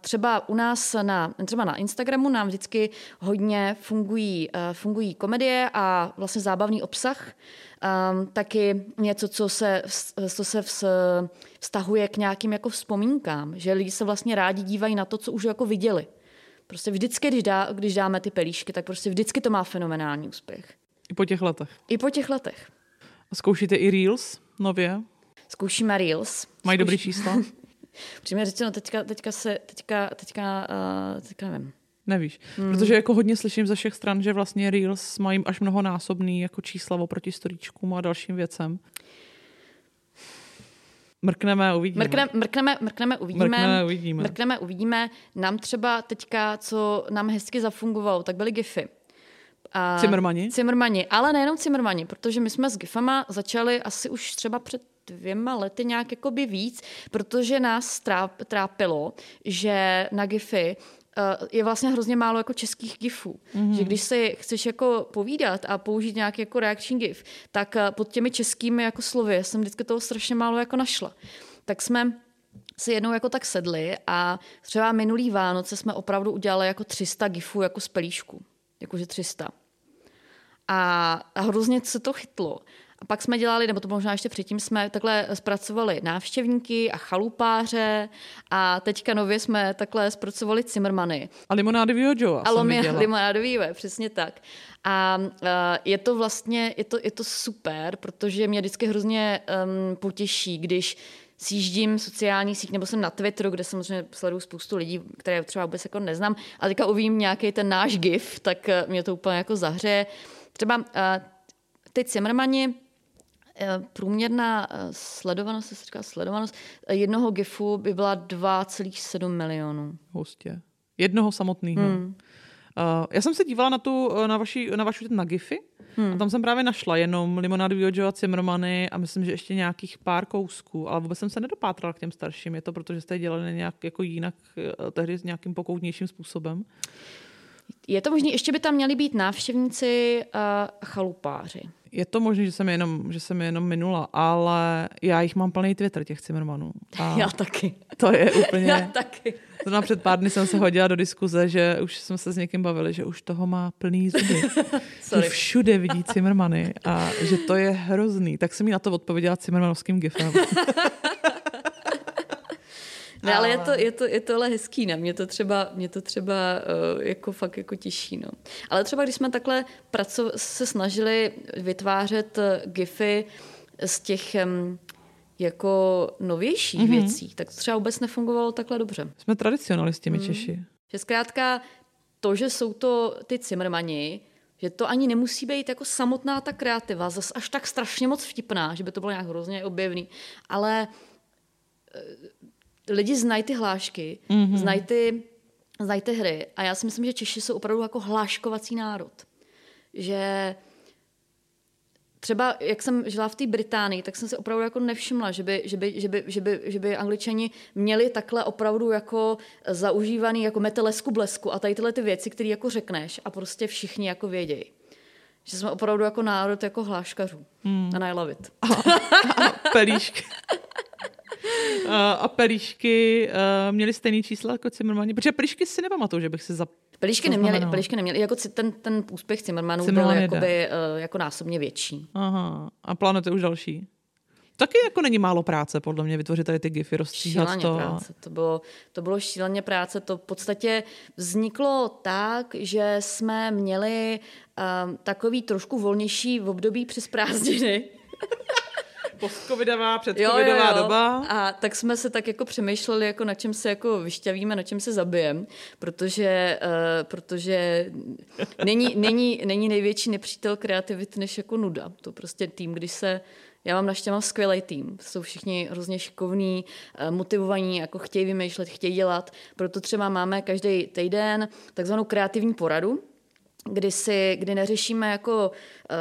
Třeba u nás na, třeba na Instagramu nám vždycky hodně fungují, uh, fungují komedie a vlastně zábavný obsah. Um, taky něco, co se, co se vztahuje k nějakým jako vzpomínkám, že lidi se vlastně rádi dívají na to, co už jako viděli. Prostě vždycky, když, dá, když dáme ty pelíšky, tak prostě vždycky to má fenomenální úspěch. I po těch letech. I po těch letech. A zkoušíte i Reels nově? Zkoušíme Reels. Mají Zkouší... dobrý čísla? Přímě řečeno, teďka, teďka se, teďka, teďka, uh, teďka nevím. Nevíš, hmm. protože jako hodně slyším ze všech stran, že vlastně Reels mají až mnohonásobný jako čísla oproti storíčkům a dalším věcem. Mrkneme, uvidíme. Mrkne, mrkneme, mrkneme, uvidíme. Mrkneme, uvidíme. Mrkneme, uvidíme. Nám třeba teďka, co nám hezky zafungovalo, tak byly GIFy. A Cimrmani? Cimrmani, ale nejenom Cimrmani, protože my jsme s GIFama začali asi už třeba před dvěma lety nějak jakoby víc, protože nás trápilo, že na GIFy eh, je vlastně hrozně málo jako českých gifů. Mm-hmm. Že když si chceš jako povídat a použít nějaký jako reakční gif, tak eh, pod těmi českými jako slovy jsem vždycky toho strašně málo jako našla. Tak jsme si jednou jako tak sedli a třeba minulý Vánoce jsme opravdu udělali jako 300 gifů jako z pelíšku. Jakože 300. A, a hrozně se to chytlo. Pak jsme dělali, nebo to možná ještě předtím, jsme takhle zpracovali návštěvníky a chalupáře a teďka nově jsme takhle zpracovali Cimrmany. A limonádovýho Joe. A limonádový přesně tak. A uh, je to vlastně, je to, je to super, protože mě vždycky hrozně um, potěší, když sjíždím sociální síť, nebo jsem na Twitteru, kde samozřejmě sleduju spoustu lidí, které třeba vůbec jako neznám, a teďka uvím nějaký ten náš gif, tak mě to úplně jako zahřeje. Třeba uh, ty Cimrmani, Eh, průměrná eh, sledovanost, se říká sledovanost, eh, jednoho GIFu by byla 2,7 milionů. Hustě. Jednoho samotného. Hmm. Uh, já jsem se dívala na tu, na, vaši, na vašu na GIFy hmm. a tam jsem právě našla jenom Limonádu Joe Cimrmany a myslím, že ještě nějakých pár kousků, ale vůbec jsem se nedopátrala k těm starším. Je to proto, že jste je dělali nějak jako jinak, tehdy s nějakým pokoutnějším způsobem? Je to možné, ještě by tam měli být návštěvníci a chalupáři je to možné, že jsem jenom, že jsem jenom minula, ale já jich mám plný Twitter, těch Cimrmanů. A já taky. To je úplně... já taky. Zrovna před pár dny jsem se hodila do diskuze, že už jsme se s někým bavili, že už toho má plný zuby. že všude vidí Cimrmany a že to je hrozný. Tak jsem mi na to odpověděla Cimrmanovským gifem. Ne, ale je to, je to, je to ale hezký, ne? Mě to třeba, mě to třeba uh, jako fakt jako těší, no. Ale třeba když jsme takhle praco- se snažili vytvářet eh, gify z těch um, jako novějších mm-hmm. věcí, tak to třeba vůbec nefungovalo takhle dobře. Jsme tradicionalisti, my mm. Češi. Že zkrátka to, že jsou to ty cimrmani, že to ani nemusí být jako samotná ta kreativa, zas až tak strašně moc vtipná, že by to bylo nějak hrozně objevný, ale eh, lidi znají ty hlášky, mm-hmm. znají ty, znají ty hry a já si myslím, že Češi jsou opravdu jako hláškovací národ. Že třeba, jak jsem žila v té Británii, tak jsem se opravdu jako nevšimla, že by, že by, že by, že by, že by angličani měli takhle opravdu jako zaužívaný jako metelesku blesku a tady tyhle ty věci, které jako řekneš a prostě všichni jako vědějí. Že jsme opravdu jako národ jako hláškařů. Mm. A I love it. A, a pelíšky. A pelíšky uh, měly stejný čísla jako Cimrmani, protože pelíšky si nepamatuju, že bych si za Pelišky neměly, pelišky neměly, jako ten, ten úspěch Cimrmanů byl jakoby, uh, jako násobně větší. Aha, a plánujete už další? Taky jako není málo práce, podle mě, vytvořit tady ty gify, rozstříhat šíleně to. Práce. To, bylo, to bylo šíleně práce. To v podstatě vzniklo tak, že jsme měli um, takový trošku volnější v období přes prázdniny. postcovidová, předcovidová jo, jo, jo. doba. A tak jsme se tak jako přemýšleli, jako na čem se jako vyšťavíme, na čem se zabijem, protože, uh, protože není, není, není největší nepřítel kreativity než jako nuda. To prostě tým, když se já mám naštěstí skvělý tým. Jsou všichni hrozně šikovní, eh, motivovaní, jako chtějí vymýšlet, chtějí dělat. Proto třeba máme každý týden takzvanou kreativní poradu, kdy, si, kdy neřešíme jako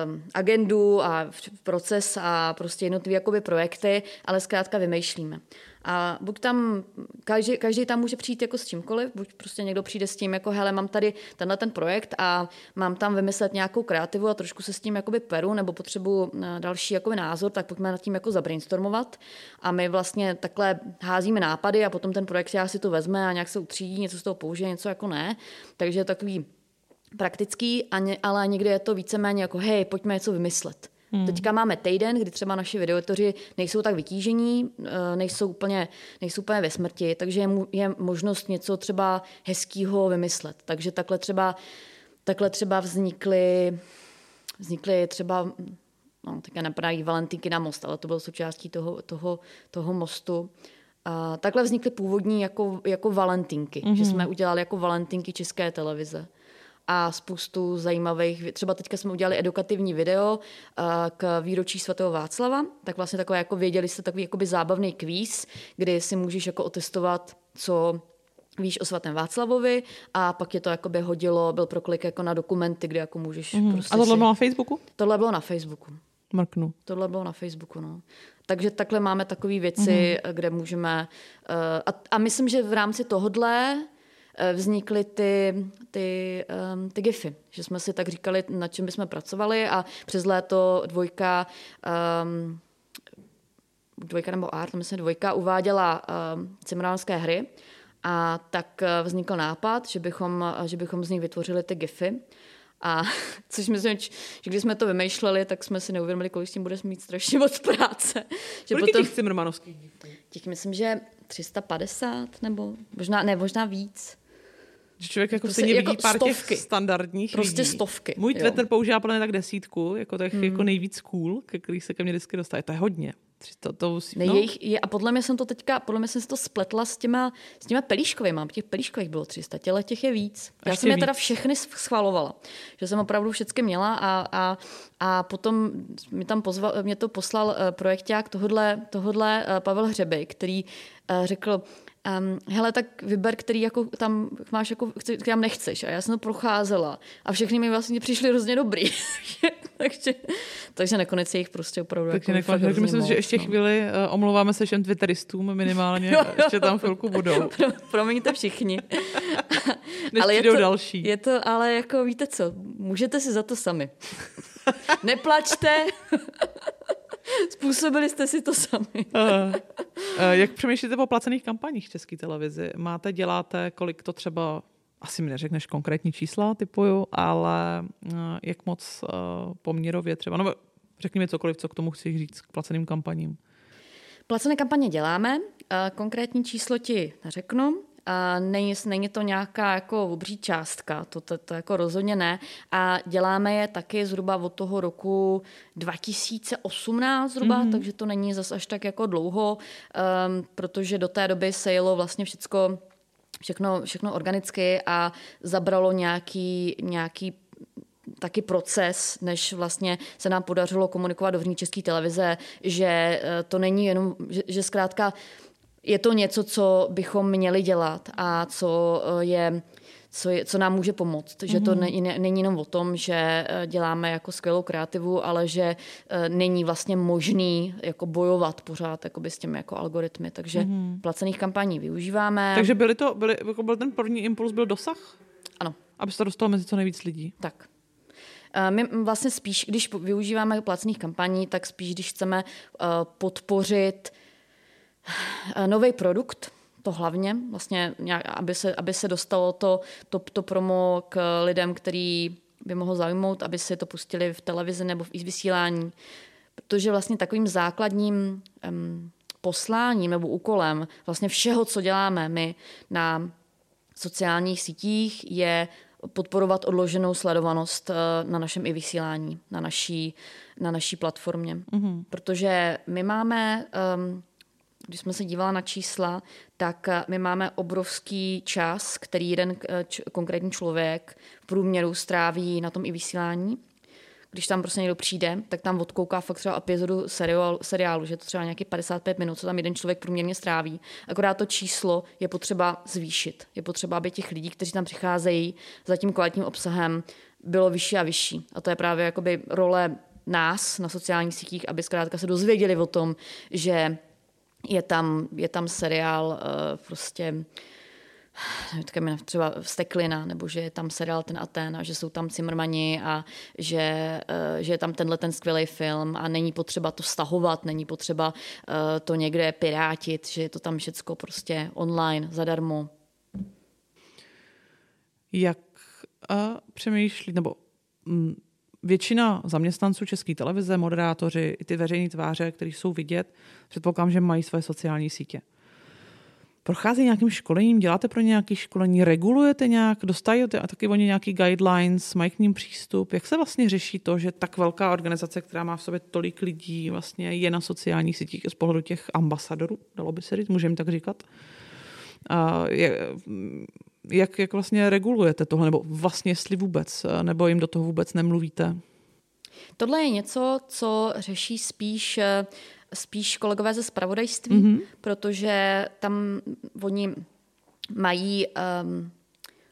um, agendu a proces a prostě jednotlivé jakoby projekty, ale zkrátka vymýšlíme. A buď tam, každý, každý tam může přijít jako s čímkoliv, buď prostě někdo přijde s tím, jako hele, mám tady tenhle ten projekt a mám tam vymyslet nějakou kreativu a trošku se s tím jakoby peru nebo potřebu eh, další jakoby názor, tak pojďme nad tím jako zabrainstormovat. A my vlastně takhle házíme nápady a potom ten projekt já si to vezme a nějak se utřídí, něco z toho použije, něco jako ne. Takže takový praktický, ale někdy je to víceméně jako hej, pojďme něco vymyslet. Hmm. Teďka máme týden, kdy třeba naši videotoři nejsou tak vytížení, eh, nejsou úplně, nejsou úplně ve smrti, takže je, je možnost něco třeba hezkého vymyslet. Takže takhle třeba, takhle třeba vznikly, vznikly třeba, no, teďka napadají Valentínky na most, ale to bylo součástí toho, toho, toho mostu. A takhle vznikly původní jako, jako Valentinky, mm-hmm. že jsme udělali jako Valentinky české televize a spoustu zajímavých, třeba teďka jsme udělali edukativní video uh, k výročí svatého Václava, tak vlastně takové jako věděli jste takový jakoby zábavný kvíz, kdy si můžeš jako otestovat, co víš o svatém Václavovi a pak je to jakoby hodilo, byl proklik jako na dokumenty, kde jako můžeš mm. prostě A tohle si... bylo na Facebooku? Tohle bylo na Facebooku. Marknu. Tohle bylo na Facebooku, no. Takže takhle máme takové věci, mm. kde můžeme... A, a myslím, že v rámci tohodle vznikly ty, ty, um, ty GIFy, že jsme si tak říkali, na čem bychom pracovali a přes léto dvojka um, dvojka nebo art, myslím dvojka, uváděla um, cimránské hry a tak uh, vznikl nápad, že bychom, že bychom z nich vytvořili ty GIFy. A což myslím, že když jsme to vymýšleli, tak jsme si neuvědomili, kolik s tím bude mít strašně moc práce. Že Kolik potom, těch cimrmanovských Těch myslím, že 350 nebo možná, ne, možná víc. Že člověk jako prostě stejně jako vidí pár stovky. těch standardních Prostě lidí. stovky. Můj Twitter jo. používá plně tak desítku, jako těch hmm. jako nejvíc cool, ke který se ke mně vždycky dostane. To je hodně. To, to musí, ne, no. jejich, je, a podle mě jsem to teďka, podle mě jsem si to spletla s těma, s těma pelíškovými. Těch pelíškových bylo 300, těle těch je víc. Já jsem je teda všechny schvalovala. Že jsem opravdu všechny měla a, a, a potom mi tam pozval, mě to poslal uh, projekták tohodle, tohodle uh, Pavel Hřeby, který uh, řekl, Um, hele, tak vyber, který jako tam máš, jako, který tam nechceš. A já jsem to procházela a všechny mi vlastně přišly hrozně dobrý. takže, takže nakonec je jich prostě opravdu takže jako nakonec, takže myslím, moc, že ještě no. chvíli uh, omlouváme se všem twitteristům minimálně, jo, jo. ještě tam chvilku budou. Pro, promiňte všichni. ale je to, další. Je to, ale jako víte co, můžete si za to sami. Neplačte. Způsobili jste si to sami. Uh, jak přemýšlíte o placených kampaních v České televizi? Máte, děláte, kolik to třeba, asi mi neřekneš konkrétní čísla, typuju, ale uh, jak moc uh, poměrově třeba, no řekni mi cokoliv, co k tomu chci říct, k placeným kampaním. Placené kampaně děláme, konkrétní číslo ti neřeknu, a není, není to nějaká jako obří částka, to, to, to jako rozhodně ne. A děláme je taky zhruba od toho roku 2018 zhruba, mm-hmm. takže to není zas až tak jako dlouho, um, protože do té doby se jelo vlastně všecko všechno, všechno organicky a zabralo nějaký, nějaký taky proces, než vlastně se nám podařilo komunikovat do České televize, že eh, to není jenom, že, že zkrátka je to něco, co bychom měli dělat a co eh, je co, je, co nám může pomoct. Mm-hmm. Že to mhm. ne, ne, není jenom o tom, že eh, děláme jako skvělou kreativu, ale že uh, není vlastně možný jako bojovat pořád jakoby s těmi jako algoritmy. Takže mm-hmm. placených kampaní využíváme. Takže byly to, byly, jako byl ten první impuls, byl dosah? Ano. Aby se to dostalo mezi co nejvíc lidí? Tak. My vlastně spíš, když využíváme placených kampaní, tak spíš, když chceme podpořit Eh, nový produkt, to hlavně, vlastně, aby se, aby se dostalo to, to, to promo k lidem, který by mohlo zaujmout, aby si to pustili v televizi nebo v vysílání. Protože vlastně takovým základním um, posláním nebo úkolem vlastně všeho, co děláme my na sociálních sítích, je podporovat odloženou sledovanost eh, na našem i vysílání, na naší, na naší platformě. Mm-hmm. Protože my máme um, když jsme se dívali na čísla, tak eh, my máme obrovský čas, který jeden eh, č- konkrétní člověk v průměru stráví na tom i vysílání. Když tam prostě někdo přijde, tak tam odkouká fakt třeba epizodu seriálu, seriálu, že to třeba nějaký 55 minut, co tam jeden člověk průměrně stráví. Akorát to číslo je potřeba zvýšit. Je potřeba, aby těch lidí, kteří tam přicházejí za tím kvalitním obsahem, bylo vyšší a vyšší. A to je právě jakoby role nás na sociálních sítích, aby zkrátka se dozvěděli o tom, že je tam, je tam seriál uh, prostě třeba Steklina, nebo že je tam seriál ten Aten a že jsou tam Cimrmani a že, uh, že je tam tenhle ten skvělý film a není potřeba to stahovat, není potřeba uh, to někde pirátit, že je to tam všecko prostě online, zadarmo. Jak uh, přemýšlí, nebo mm, většina zaměstnanců České televize, moderátoři, i ty veřejné tváře, které jsou vidět, předpokládám, že mají své sociální sítě. Prochází nějakým školením, děláte pro nějaké školení, regulujete nějak, dostávají taky oni nějaký guidelines, mají k ním přístup. Jak se vlastně řeší to, že tak velká organizace, která má v sobě tolik lidí, vlastně je na sociálních sítích z pohledu těch ambasadorů, dalo by se říct, můžeme tak říkat. A je, jak, jak vlastně regulujete tohle, nebo vlastně jestli vůbec, nebo jim do toho vůbec nemluvíte? Tohle je něco, co řeší spíš spíš kolegové ze spravodajství, mm-hmm. protože tam oni mají um,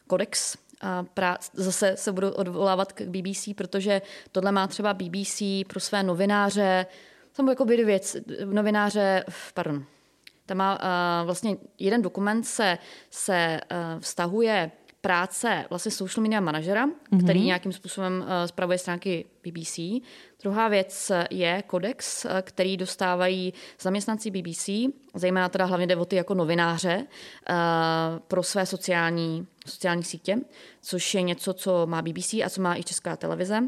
kodex a prá- zase se budou odvolávat k BBC, protože tohle má třeba BBC pro své novináře tam jako by věc, novináře, pardon, tam má uh, vlastně jeden dokument se, se uh, vztahuje práce vlastně social media manažera, mm-hmm. který nějakým způsobem uh, spravuje stránky BBC. Druhá věc je kodex, uh, který dostávají zaměstnanci BBC, zejména teda hlavně jde o ty jako novináře, uh, pro své sociální, sociální sítě, což je něco, co má BBC a co má i Česká televize.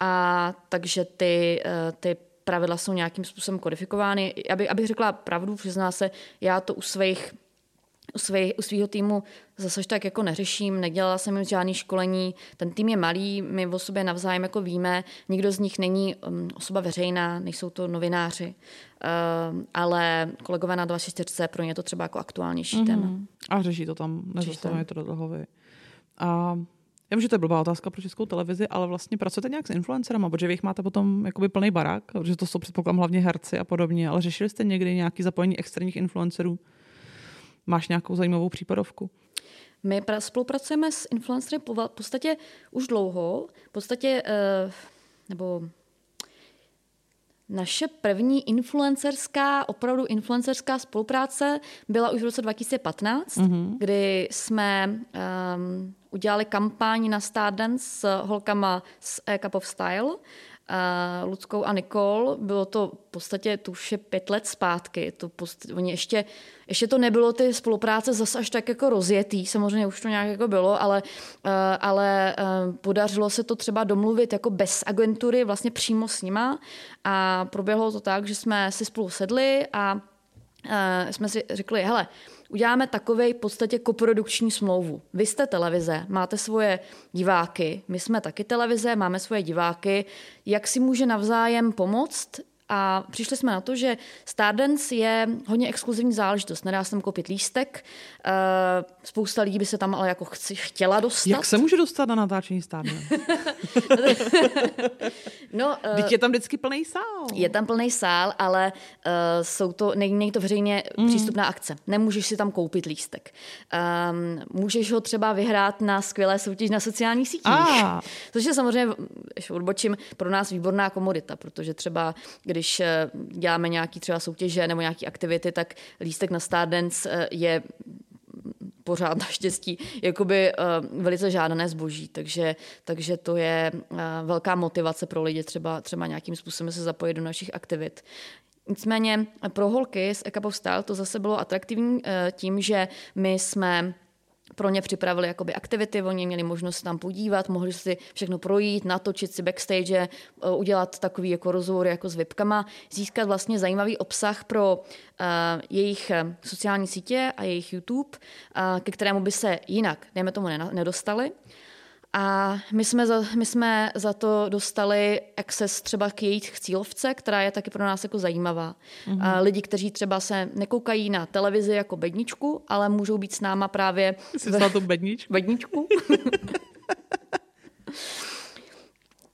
A takže ty, ty pravidla jsou nějakým způsobem kodifikovány. Aby, abych řekla pravdu, přizná se, já to u svých u, svého týmu zase tak jako neřeším, nedělala jsem jim žádný školení, ten tým je malý, my o sobě navzájem jako víme, nikdo z nich není um, osoba veřejná, nejsou to novináři, uh, ale kolegové na 24 pro ně to třeba jako aktuálnější mm-hmm. téma. A řeší to tam, nezastavuje to do hlavy. A já vím, že to je blbá otázka pro českou televizi, ale vlastně pracujete nějak s influencerama, protože vy jich máte potom jakoby plný barák, protože to jsou předpokládám hlavně herci a podobně, ale řešili jste někdy nějaký zapojení externích influencerů? Máš nějakou zajímavou případovku? My spolupracujeme s influencery v podstatě už dlouho. V podstatě, eh, nebo naše první influencerská, opravdu influencerská spolupráce byla už v roce 2015, mm-hmm. kdy jsme um, udělali kampaň na Stardance s holkama z A Cup of Style uh, Ludskou a Nikol. Bylo to v podstatě tu už je pět let zpátky. To post, oni ještě, ještě to nebylo ty spolupráce zase až tak jako rozjetý. Samozřejmě už to nějak jako bylo, ale, uh, ale uh, podařilo se to třeba domluvit jako bez agentury, vlastně přímo s nima. A proběhlo to tak, že jsme si spolu sedli a uh, jsme si řekli, hele, uděláme takovej v podstatě koprodukční smlouvu. Vy jste televize, máte svoje diváky, my jsme taky televize, máme svoje diváky. Jak si může navzájem pomoct a přišli jsme na to, že Stardance je hodně exkluzivní záležitost. Nedá se tam koupit lístek. Uh, spousta lidí by se tam ale jako chci, chtěla dostat. Jak se může dostat na natáčení Stardance? no, uh, Teď je tam vždycky plný sál. Je tam plný sál, ale uh, jsou to, není to veřejně mm. přístupná akce. Nemůžeš si tam koupit lístek. Um, můžeš ho třeba vyhrát na skvělé soutěž na sociálních sítích. Ah. Což je samozřejmě, ještě odbočím, pro nás výborná komodita, protože třeba, když eh, děláme nějaký třeba soutěže nebo nějaké aktivity, tak lístek na Stardance eh, je pořád naštěstí jakoby uh, velice žádané zboží, takže, takže to je uh, velká motivace pro lidi třeba, třeba nějakým způsobem se zapojit do našich aktivit. Nicméně pro holky z Eka Style to zase bylo atraktivní uh, tím, že my jsme pro ně připravili jakoby aktivity, oni měli možnost tam podívat, mohli si všechno projít, natočit si backstage, eh, udělat takový jako rozhovor jako s VIPkama, získat vlastně zajímavý obsah pro uh, jejich eh, sociální sítě a jejich YouTube, uh, ke kterému by se jinak, dejme tomu, nedostali. A my jsme, za, my jsme za to dostali access třeba k jejich cílovce, která je taky pro nás jako zajímavá. Mm-hmm. A lidi, kteří třeba se nekoukají na televizi jako bedničku, ale můžou být s náma právě... Jsi v... tu bedničku? Bedničku.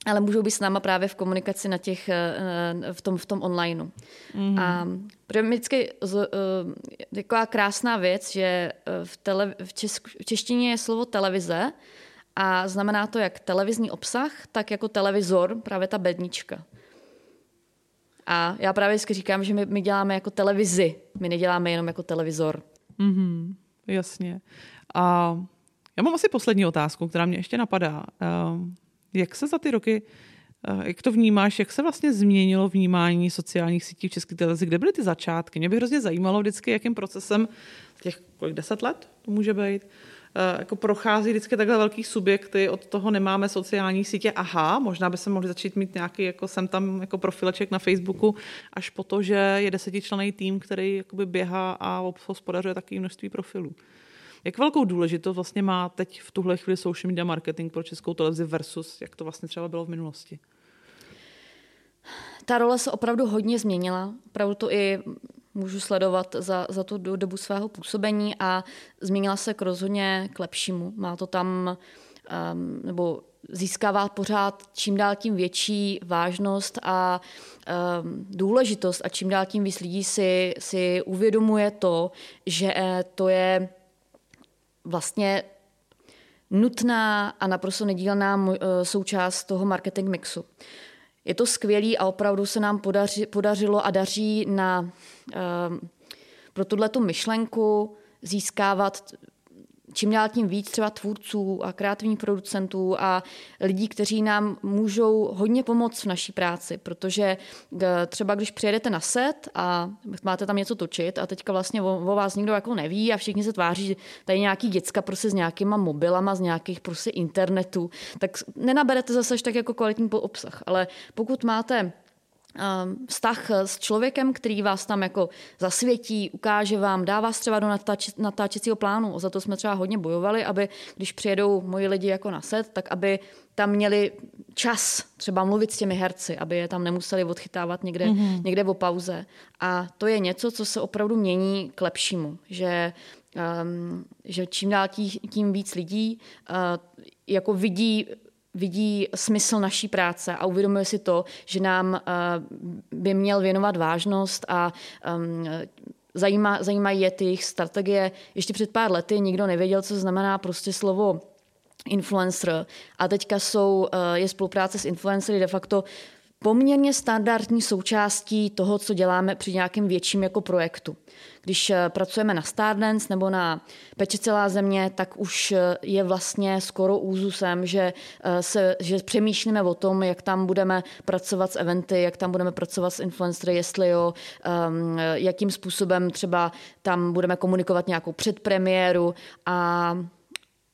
ale můžou být s náma právě v komunikaci na těch, eh, v tom, v tom onlineu. Mm-hmm. A pro mě vždycky uh, taková krásná věc, že eh, v, tele, v, česk, v češtině je slovo televize, a znamená to jak televizní obsah, tak jako televizor, právě ta bednička. A já právě vždycky říkám, že my, my děláme jako televizi, my neděláme jenom jako televizor. Mm-hmm, jasně. A já mám asi poslední otázku, která mě ještě napadá. Uh, jak se za ty roky, uh, jak to vnímáš, jak se vlastně změnilo vnímání sociálních sítí v České televizi? Kde byly ty začátky? Mě by hrozně zajímalo vždycky, jakým procesem těch kolik deset let to může být, Eh, jako prochází vždycky takhle velký subjekty, od toho nemáme sociální sítě, aha, možná by se mohli začít mít nějaký, jako jsem tam jako profileček na Facebooku, až po to, že je desetičlený tým, který jakoby běhá a hospodařuje takové množství profilů. Jak velkou důležitost vlastně má teď v tuhle chvíli social media marketing pro českou televizi versus jak to vlastně třeba bylo v minulosti? Ta role se opravdu hodně změnila. Opravdu to i můžu sledovat za, za tu dobu svého působení a změnila se k rozhodně k lepšímu. Má to tam, um, nebo získává pořád čím dál tím větší vážnost a um, důležitost a čím dál tím víc lidí si, si uvědomuje to, že eh, to je vlastně nutná a naprosto nedílná eh, součást toho marketing mixu. Je to skvělý a opravdu se nám podaři, podařilo a daří na, uh, pro tuhle myšlenku získávat čím dál tím víc třeba tvůrců a kreativních producentů a lidí, kteří nám můžou hodně pomoct v naší práci, protože eh, třeba když přijedete na set a máte tam něco točit a teďka vlastně o, o vás nikdo jako neví a všichni se tváří, že tady nějaký děcka prostě s nějakýma mobilama, z nějakých prostě internetů, tak nenaberete zase tak jako kvalitní obsah. Ale pokud máte vztah s člověkem, který vás tam jako zasvětí, ukáže vám, dá vás třeba do natáč, natáčecího plánu. Za to jsme třeba hodně bojovali, aby když přijedou moji lidi jako na set, tak aby tam měli čas třeba mluvit s těmi herci, aby je tam nemuseli odchytávat někde, mm-hmm. někde o pauze. A to je něco, co se opravdu mění k lepšímu, že, um, že čím dál tím víc lidí uh, jako vidí vidí smysl naší práce a uvědomuje si to, že nám eh, by měl věnovat vážnost a ehm, zajímají je ty jejich strategie. Ještě před pár lety nikdo nevěděl, co znamená prostě slovo influencer a teďka jsou, eh, je spolupráce s influencery de facto poměrně standardní součástí toho, co děláme při nějakém větším jako projektu. Když eh, pracujeme na Stardance nebo na Peče celá země, tak už eh, je vlastně skoro úzusem, že, eh, se, že přemýšlíme o tom, jak tam budeme pracovat s eventy, jak tam budeme pracovat s influencery, jestli jo, um, jakým způsobem třeba tam budeme komunikovat nějakou předpremiéru a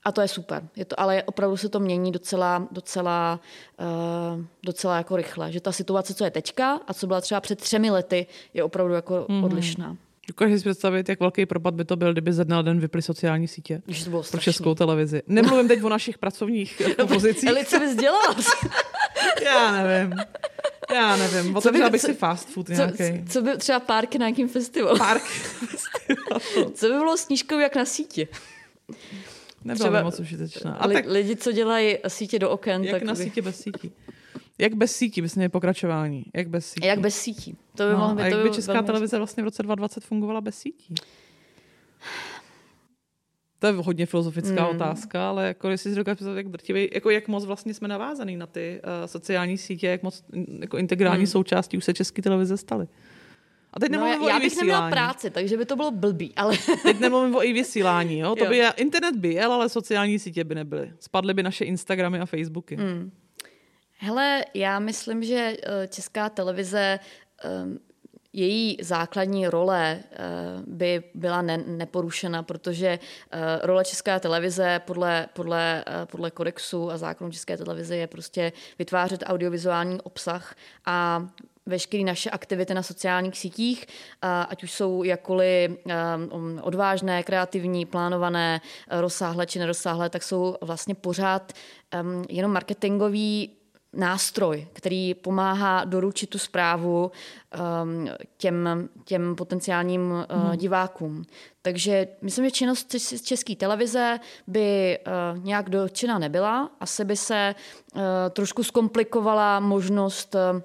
a to je super. Je to, ale opravdu se to mění docela, docela, uh, docela jako rychle. Že ta situace, co je teďka a co byla třeba před třemi lety, je opravdu jako mm-hmm. odlišná. Dokážeš si představit, jak velký propad by to byl, kdyby ze dne na den vyply sociální sítě to bylo pro českou televizi. Nemluvím teď o našich pracovních jako pozicích. Eli, co bys dělala? Já nevím. Já nevím, otevřela bych si fast food nějaký. Co, co by třeba párky na nějakým festivalu? Park. co by bylo snížkou jak na síti? Nebyla Třeba moc užitečná. A li, tak, lidi, co dělají sítě do oken. Jak tak na by... sítě bez sítí. Jak bez sítí bys měl pokračování? Jak bez sítí? Jak bez sítí? To by no, mohlo být, a jak by Česká televize vlastně v roce 2020 fungovala bez sítí? To je hodně filozofická hmm. otázka, ale jako jestli si dokážu představit, jak drtivý, jako jak moc vlastně jsme navázaný na ty uh, sociální sítě, jak moc jako integrální hmm. součástí už se české televize staly. A teď no, já, já bych neměla práci, takže by to bylo blbý, ale... teď nemluvím o i vysílání, jo? To jo. by je, internet by jel, ale sociální sítě by nebyly. Spadly by naše Instagramy a Facebooky. Hmm. Hele, já myslím, že eh, česká televize ehm, její základní role eh, by byla ne, neporušena, protože eh, role České televize podle, podle, podle kodexu a zákonu České televize je prostě vytvářet audiovizuální obsah a veškeré naše aktivity na sociálních sítích, ať už jsou jakkoliv um, odvážné, kreativní, plánované, rozsáhlé či nerozsáhlé, tak jsou vlastně pořád um, jenom marketingový nástroj, který pomáhá doručit tu zprávu um, těm, těm potenciálním uh, hmm. divákům. Takže myslím, že činnost české televize by uh, nějak dotčena nebyla. Asi by se uh, trošku zkomplikovala možnost uh,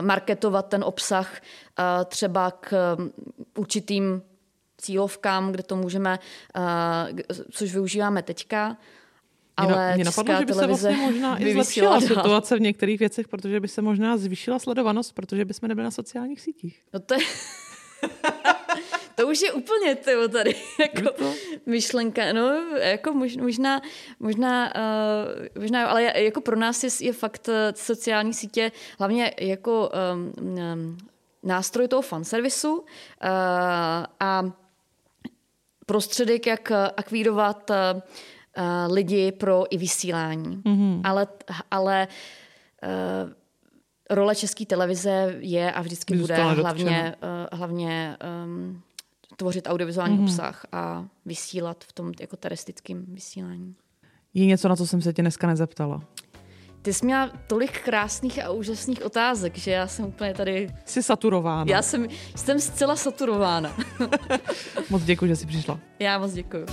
marketovat ten obsah eh, třeba k mm, určitým cílovkám, kde to můžeme, eh, což využíváme teďka. Ale mě napadlo, že by se vlastně možná i zlepšila situace v některých věcech, protože by se možná zvýšila sledovanost, protože bychom nebyli na sociálních sítích. No to je... to už je úplně tyvo tady, jako myšlenka, no, jako možná, možná, uh, možná, ale jako pro nás je, je fakt eh, sociální sítě hlavně jako um, um, nástroj toho fanservisu uh, a prostředek, jak akvírovat uh, lidi pro i vysílání. Mm-hmm. Ale, ale uh, role české televize je a vždycky bude hlavně, uh, hlavně um, tvořit audiovizuální mm-hmm. obsah a vysílat v tom jako terestickém vysílání. Je něco, na co jsem se tě dneska nezeptala? Ty jsi měla tolik krásných a úžasných otázek, že já jsem úplně tady... Jsi saturována. Já jsem, jsem zcela saturována. moc děkuji, že jsi přišla. Já moc děkuji.